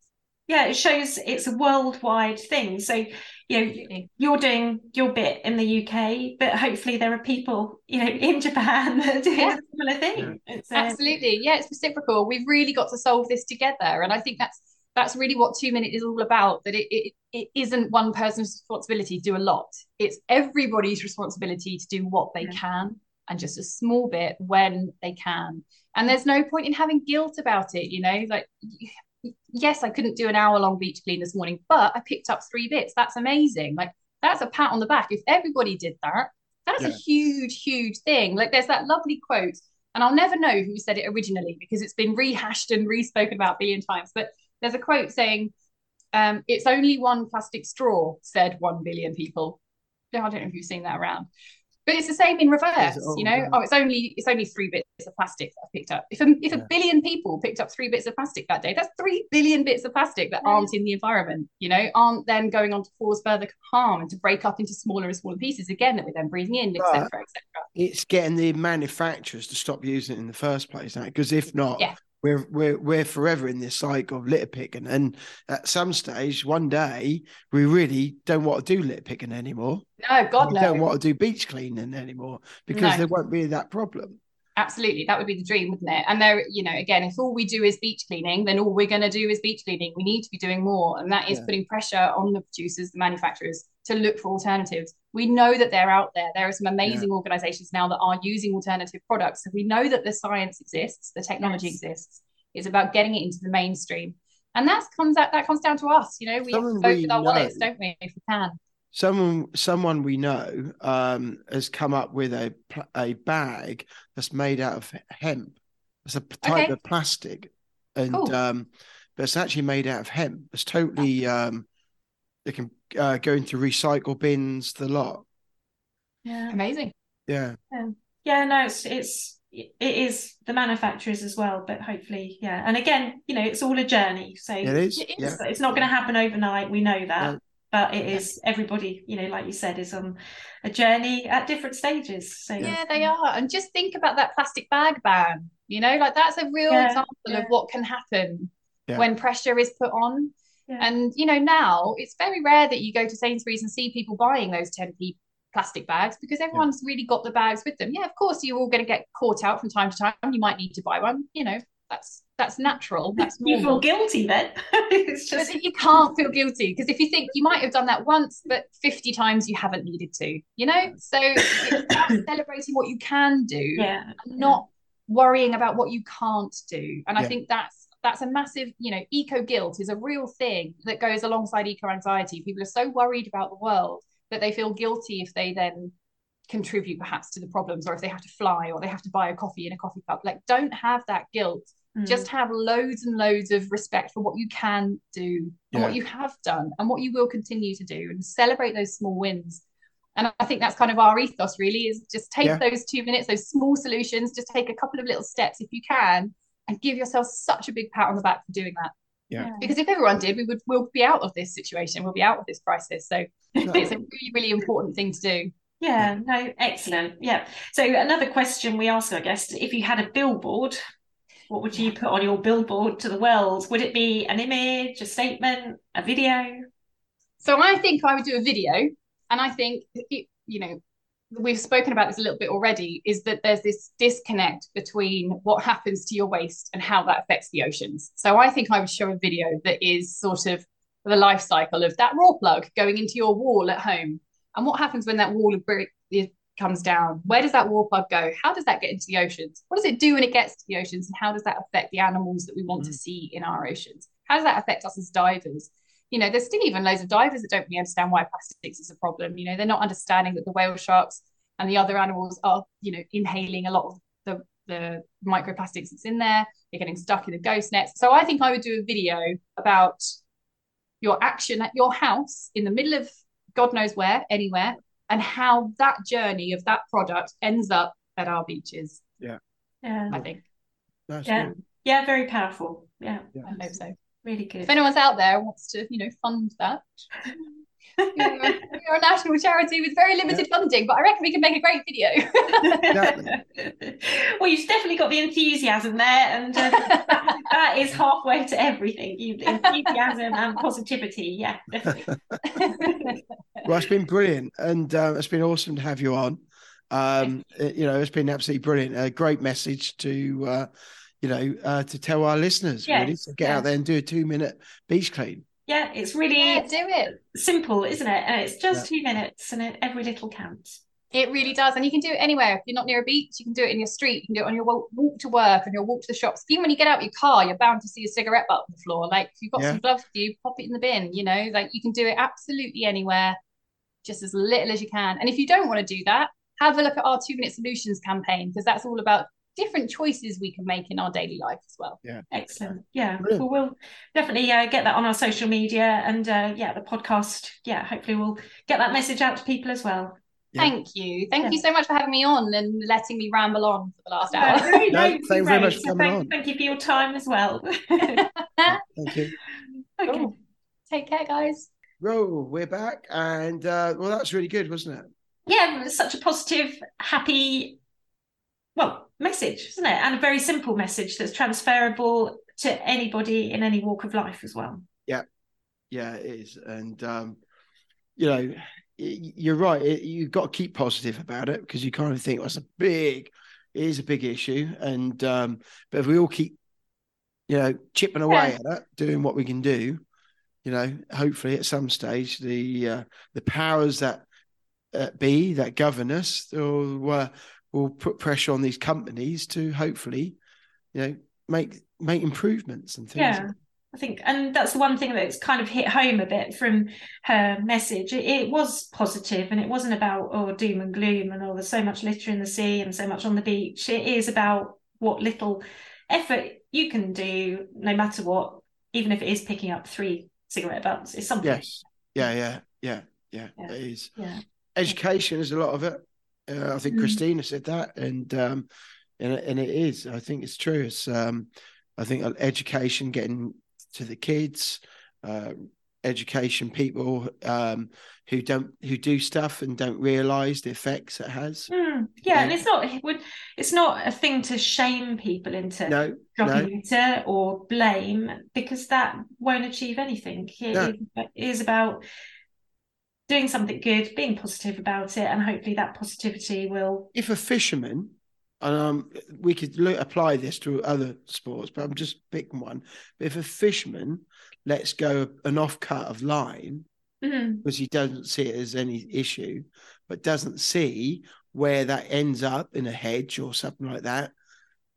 yeah, it shows it's a worldwide thing. So, you know, Absolutely. you're doing your bit in the UK, but hopefully there are people, you know, in Japan that are doing Yeah. a similar thing. It's uh, Absolutely. Yeah, it's reciprocal. We've really got to solve this together. And I think that's that's really what two minute is all about. That it it, it isn't one person's responsibility to do a lot. It's everybody's responsibility to do what they Yeah. can and just a small bit when they can. And there's no point in having guilt about it, you know, like yes, I couldn't do an hour long beach clean this morning, but I picked up three bits. That's amazing. Like that's a pat on the back. If everybody did that, that's a huge, huge thing. Like there's that lovely quote, and I'll never know who said it originally because it's been rehashed and respoken about billion times. But there's a quote saying, um, "It's only one plastic straw," said one billion people. Yeah, I don't know if you've seen that around. But it's the same in reverse, oh, you know. yeah. Oh, it's only it's only three bits of plastic that I've picked up. If a, if Yeah. a billion people picked up three bits of plastic that day, that's three billion bits of plastic that aren't in the environment, you know, aren't then going on to cause further harm and to break up into smaller and smaller pieces again that we're then breathing in, etc., etc. It's getting the manufacturers to stop using it in the first place, because if not, Yeah. We're we're we're forever in this cycle of litter picking. And at some stage, one day, we really don't want to do litter picking anymore. No, God we no. don't want to do beach cleaning anymore because No. there won't be that problem. Absolutely, that would be the dream, wouldn't it? And there, you know, again, if all we do is beach cleaning, then all we're going to do is beach cleaning. We need to be doing more, and that is Yeah. putting pressure on the producers, the manufacturers, to look for alternatives. We know that they're out there. There are some amazing yeah. organizations now that are using alternative products. So we know that the science exists, the technology yes. exists. It's about getting it into the mainstream. And that comes out that comes down to us. You know, we Someone have to vote with our know. wallets, don't we, if we can someone someone we know um, has come up with a a bag that's made out of hemp. It's a type okay. of plastic, and cool. um, but it's actually made out of hemp. It's totally um, it can uh, go into recycle bins, the lot. Yeah, amazing. Yeah. yeah, yeah. No, it's it's it is the manufacturers as well, but hopefully, yeah. And again, you know, it's all a journey. So it is. It is. Yeah. It's not going to happen overnight. We know that but it is everybody you know like you said is on a journey at different stages so yeah they are and just think about that plastic bag ban you know like that's a real yeah, example yeah. of what can happen yeah. when pressure is put on and you know now it's very rare that you go to Sainsbury's and see people buying those 10p plastic bags because everyone's really got the bags with them yeah of course you're all going to get caught out from time to time you might need to buy one you know that's that's natural. That's normal. you feel guilty then. it's just you can't feel guilty because if you think you might have done that once, but fifty times you haven't needed to, you know. So it's celebrating what you can do, yeah, not worrying about what you can't do. And yeah. I think that's that's a massive, you know, eco guilt is a real thing that goes alongside eco anxiety. People are so worried about the world that they feel guilty if they then contribute perhaps to the problems or if they have to fly or they have to buy a coffee in a coffee cup like don't have that guilt Mm. Just have loads and loads of respect for what you can do and what you have done and what you will continue to do and celebrate those small wins. And I think that's kind of our ethos really is just take yeah. those two minutes, those small solutions, just take a couple of little steps if you can and give yourself such a big pat on the back for doing that. Yeah. Because if everyone did, we would we'll be out of this situation. We'll be out of this crisis. So it's a really, really important thing to do. Yeah, no, excellent. Yeah. So another question we ask our guests: if you had a billboard what would you put on your billboard to the world? Would it be an image, a statement, a video? So I think I would do a video. And I think, it, you know, we've spoken about this a little bit already is that there's this disconnect between what happens to your waste and how that affects the oceans. So I think I would show a video that is sort of the life cycle of that raw plug going into your wall at home. And what happens when that wall of brick comes down? Where does that wall plug go? How does that get into the oceans? What does it do when it gets to the oceans? And how does that affect the animals that we want mm. to see in our oceans? How does that affect us as divers you know there's still even loads of divers that don't really understand why plastics is a problem you know they're not understanding that the whale sharks and the other animals are you know inhaling a lot of the the microplastics that's in there they're getting stuck in the ghost nets so i think i would do a video about your action at your house in the middle of god knows where anywhere and how that journey of that product ends up at our beaches. Yeah. Yeah. I think. That's yeah. Good. Yeah, very powerful. Yeah. yeah. I hope so. Really good. If anyone's out there wants to, you know, fund that. you're, you're, a national charity with very limited yeah. funding, but I reckon we can make a great video. well, you've definitely got the enthusiasm there, and uh, that, that is halfway to everything. You enthusiasm and positivity, yeah. well, it's been brilliant, and uh, it's been awesome to have you on. Um, you know, it's been absolutely brilliant. A great message to, uh, you know, uh, to tell our listeners yes. really to get out there and do a two-minute beach clean. Yeah, it's really yeah, do it. simple, isn't it? And it's just yeah. two minutes, and every little counts. It really does. And you can do it anywhere. If you're not near a beach, you can do it in your street. You can do it on your walk, to work, on your walk to the shops. Even when you get out of your car, you're bound to see a cigarette butt on the floor. Like if you've got yeah. some gloves with you, pop it in the bin, you know, like you can do it absolutely anywhere, just as little as you can. And if you don't want to do that, have a look at our two minute solutions campaign because that's all about different choices we can make in our daily life as well. Yeah, excellent. Yeah, well, we'll definitely uh, get that on our social media and uh, yeah, the podcast. Yeah, hopefully we'll get that message out to people as well. Yeah. Thank you. Thank yeah. you so much for having me on and letting me ramble on for the last hour. No, thank you very much for coming thank, on. Thank you for your time as well. thank you. Okay. Cool. Take care, guys. Well, we're back, and uh, well, that's really good, wasn't it? Yeah, it was such a positive, happy, well, message, isn't it? And a very simple message that's transferable to anybody in any walk of life as well. Yeah, yeah, it is, and um, you know you're right. you've got to keep positive about it because you kind of think well, it's a big, it is a big issue. And um, but if we all keep, you know, chipping away yeah. at it, doing what we can do, you know, hopefully at some stage the uh, the powers that uh, be that govern us will uh, will put pressure on these companies to hopefully, you know, make make improvements and things. Yeah. I think, and that's the one thing that's kind of hit home a bit from her message. It, it, was positive, and it wasn't about oh doom and gloom and oh there's so much litter in the sea and so much on the beach. It is about what little effort you can do, no matter what, even if it is picking up three cigarette butts. It's something. Yes. Yeah. Yeah. Yeah. Yeah. Yeah. It is. Yeah. Education is a lot of it. Uh, I think Mm. Christina said that, and um, and and it is. I think it's true. It's um, I think uh, education getting to the kids, uh, education people um, who don't who do stuff and don't realise the effects it has. Mm, yeah, and it's not it would it's not a thing to shame people into No, dropping no. or blame because that won't achieve anything. It No. is- it is about doing something good, being positive about it, and hopefully that positivity will. if a fisherman, and um, we could lo- apply this to other sports, but I'm just picking one. But if a fisherman lets go an off cut of line Mm, because he doesn't see it as any issue, but doesn't see where that ends up in a hedge or something like that,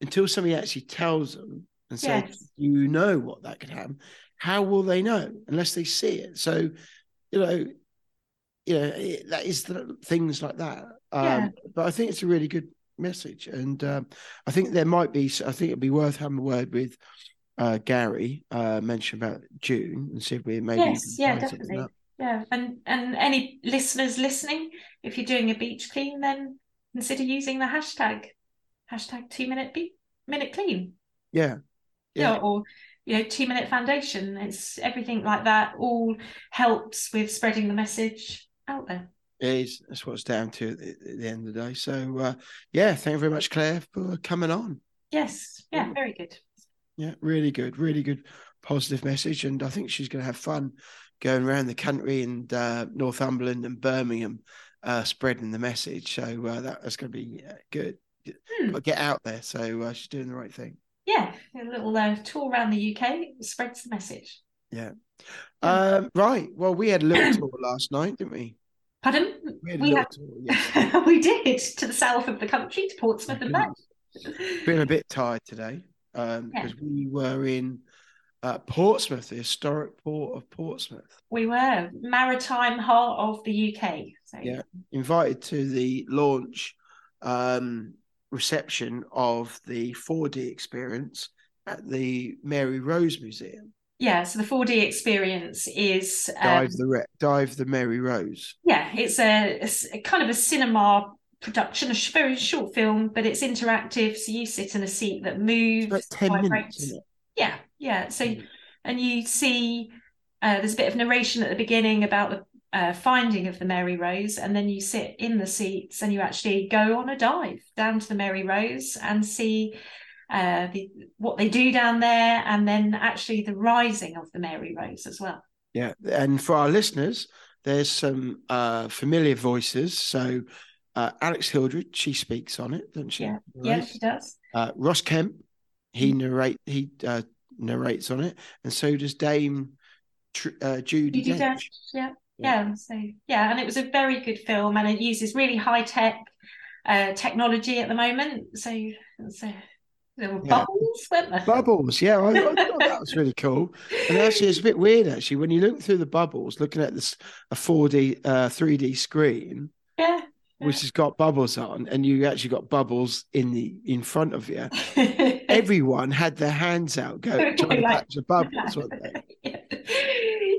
until somebody actually tells them and says, Yes. "You know what that could happen." How will they know unless they see it? So, you know, you know it, that is the, things like that. Um, Yeah. But I think it's a really good message, and um, I think there might be. I think it'd be worth having a word with uh, Gary. Uh, mention about June and see if we maybe Yes, yeah, definitely. Yeah, and and any listeners listening, if you're doing a beach clean, then consider using the hashtag hashtag two minute beat minute clean. Yeah, Yeah. yeah, or you know, two minute foundation. It's everything like that all helps with spreading the message out there. it is. That's what's down to at the, at the end of the day. So, uh, yeah, thank you very much, Claire, for coming on. Yes, yeah, very good. Yeah, really good, really good, positive message, and I think she's going to have fun going around the country and uh, Northumberland and Birmingham, uh, spreading the message. So uh, that, that's going to be uh, good. Hmm. To get out there. So uh, she's doing the right thing. Yeah, a little uh, tour around the UK spreads the message. Um, right. Well, we had a little tour last night, didn't we? Pardon? We had a We little had- tour. Yes. we did to the south of the country, to Portsmouth and back. Been a bit tired today um, Yeah. because we were in uh, Portsmouth, the historic port of Portsmouth. We were maritime heart of the UK. So Yeah. invited to the launch um, reception of the 4D experience at the Mary Rose Museum. Yeah, so the 4D experience is um, Dive the Re- dive the Mary Rose. yeah, it's a, a kind of a cinema production, a very short film, but it's interactive. So you sit in a seat that moves, It's ten vibrates. minutes? Yeah, yeah. So Mm. and you see uh, there's a bit of narration at the beginning about the uh, finding of the Mary Rose, and then you sit in the seats and you actually go on a dive down to the Mary Rose and see uh, the, what they do down there, and then actually the rising of the Mary Rose as well. Yeah, and for our listeners, there's some uh, familiar voices. So uh, Alex Hildred, she speaks on it, doesn't she? Yeah. Yeah, she does. Uh, Ross Kemp, he Mm. narrate he uh, narrates on it, and so does Dame Tr- uh, Judi Judi Dench. Dench, yeah, Yeah. yeah. So yeah, and it was a very good film, and it uses really high tech uh, technology at the moment. So, so there were Yeah. bubbles, weren't there? Bubbles, yeah, I, I thought that was really cool. And actually, it's a bit weird actually when you look through the bubbles, looking at this a four D, uh, three D screen, Yeah. which has got bubbles on, and you actually got bubbles in the in front of you. Everyone had their hands out, go trying to Like- catch the bubbles. weren't they?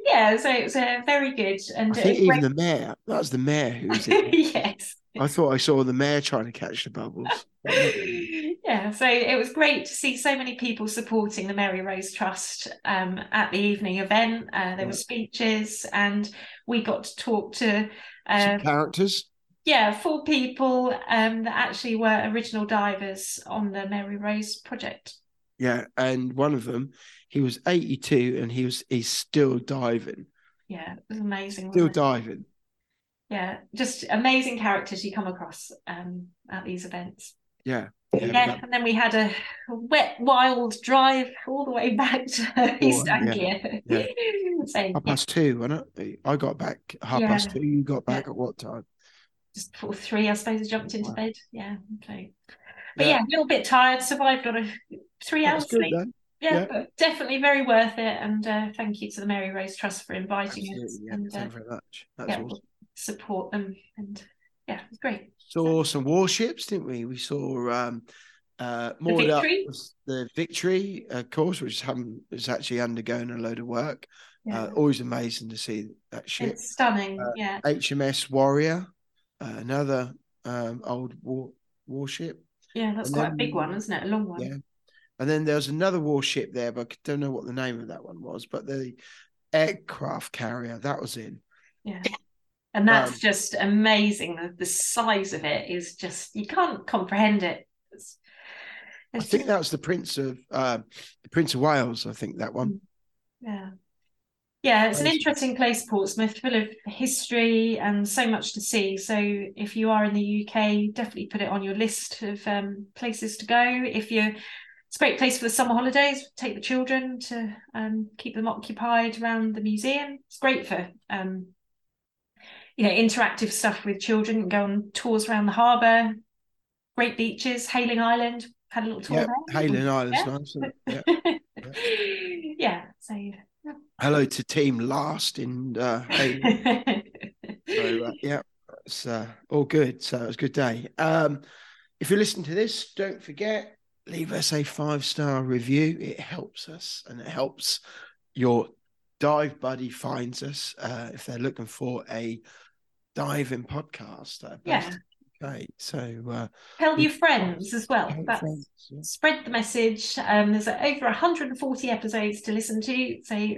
Yeah. yeah, so it was uh, very good, and I think even the mayor, that was the mayor who was in. it. yes. I thought I saw the mayor trying to catch the bubbles. yeah, so it was great to see so many people supporting the Mary Rose Trust um, at the evening event. Uh, there were speeches, and we got to talk to uh, Some characters. yeah four people um, that actually were original divers on the Mary Rose project. Yeah, and one of them, he was 82 and he was he's still diving. Yeah, it was amazing. Still diving. Yeah, just amazing characters you come across um, at these events. Yeah. yeah, and then we had a wet, wild drive all the way back to East Anglia. Yeah. so, half past two, wasn't it? I got back half yeah. past two. You got back yeah. at what time? Just before three, I suppose. I jumped into wow. bed. Yeah. Okay. But yeah. a little bit tired. Survived on a three hours sleep. Yeah, but definitely very worth it. And uh, thank you to the Mary Rose Trust for inviting Absolutely, us. and, thank uh, you very much. That's awesome. Support them and yeah, it's great. Saw some warships, didn't we? We saw um, uh, more the victory. the victory, of course, which is actually undergoing a load of work. Yeah. Uh, always amazing to see that ship. It's stunning. Uh, yeah. HMS Warrior, uh, another um, old war warship. Yeah, that's and quite then, a big one, isn't it? A long one. Yeah. And then there was another warship there, but I don't know what the name of that one was. But the aircraft carrier that was in. Yeah. And that's um, just amazing the, the, size of it is just you can't comprehend it. It's, it's i think just... that was the prince of uh, the prince of wales i think that one. Yeah. Yeah it's an interesting place portsmouth full of history and so much to see. So if you are in the uk definitely put it on your list of um, places to go. If you're it's a great place for the summer holidays take the children to um, keep them occupied around the museum it's great for um, you know, interactive stuff with children, go on tours around the harbour, great beaches, Hayling Island, had a little tour yep, there. Hayling Island's yeah. nice. Yeah. yeah. So yeah. Hello to Team Last in uh, Hayling. so uh, yeah, it's uh, all good. So it was a good day. Um, if you listen to this, don't forget leave us a five star review. It helps us and it helps your dive buddy finds us uh, if they're looking for a diving podcast. yeah. Okay, so uh, tell your friends as well. Friends, yeah. Spread the message. Um, there's over 140 episodes to listen to, so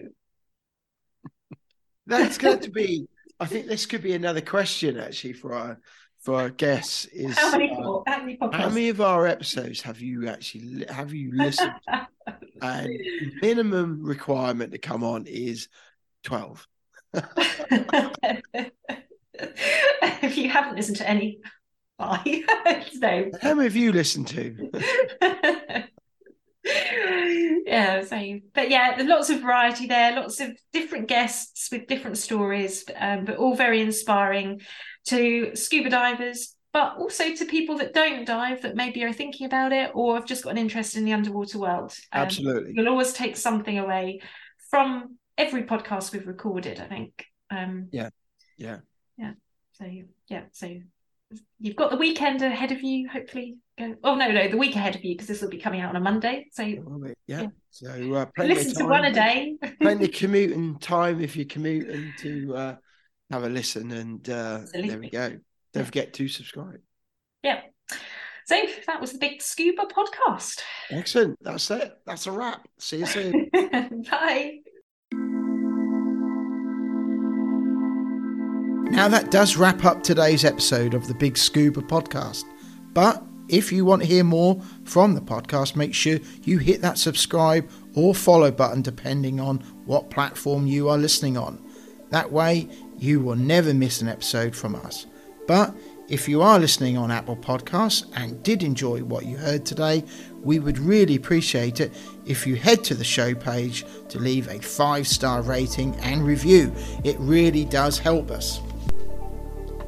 that's going to be. I think this could be another question actually for our for our guests. Is how many, uh, how, many how many of our episodes have you actually have you listened? and minimum requirement to come on is twelve. if you haven't listened to any, so. How many have you listened to? Yeah, same. But yeah, there's lots of variety there, lots of different guests with different stories, um, but all very inspiring to scuba divers, but also to people that don't dive that maybe are thinking about it or have just got an interest in the underwater world. Um, Absolutely. You'll always take something away from every podcast we've recorded, I think. Um, yeah. Yeah. Yeah. So yeah. So you've got the weekend ahead of you. Hopefully, go. Oh no, no, the week ahead of you because this will be coming out on a Monday. So yeah. yeah. So uh, listen to one a day. plenty of commuting time if you're commuting to uh, have a listen, and uh, there we go. Don't forget to subscribe. Yeah. So that was the Big Scuba podcast. Excellent. That's it. That's a wrap. See you soon. Bye. Now, that does wrap up today's episode of the Big Scuba podcast. But if you want to hear more from the podcast, make sure you hit that subscribe or follow button depending on what platform you are listening on. That way, you will never miss an episode from us. But if you are listening on Apple Podcasts and did enjoy what you heard today, we would really appreciate it if you head to the show page to leave a five star rating and review. It really does help us.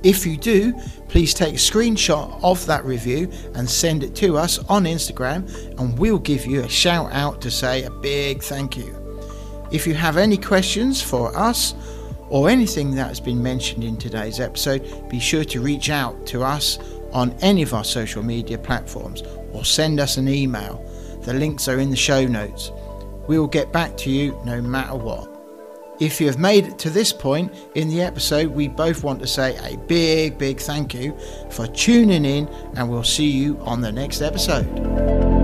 If you do, please take a screenshot of that review and send it to us on Instagram, and we'll give you a shout out to say a big thank you. If you have any questions for us or anything that has been mentioned in today's episode, be sure to reach out to us on any of our social media platforms or send us an email. The links are in the show notes. We will get back to you no matter what. If you have made it to this point in the episode, we both want to say a big, big thank you for tuning in, and we'll see you on the next episode.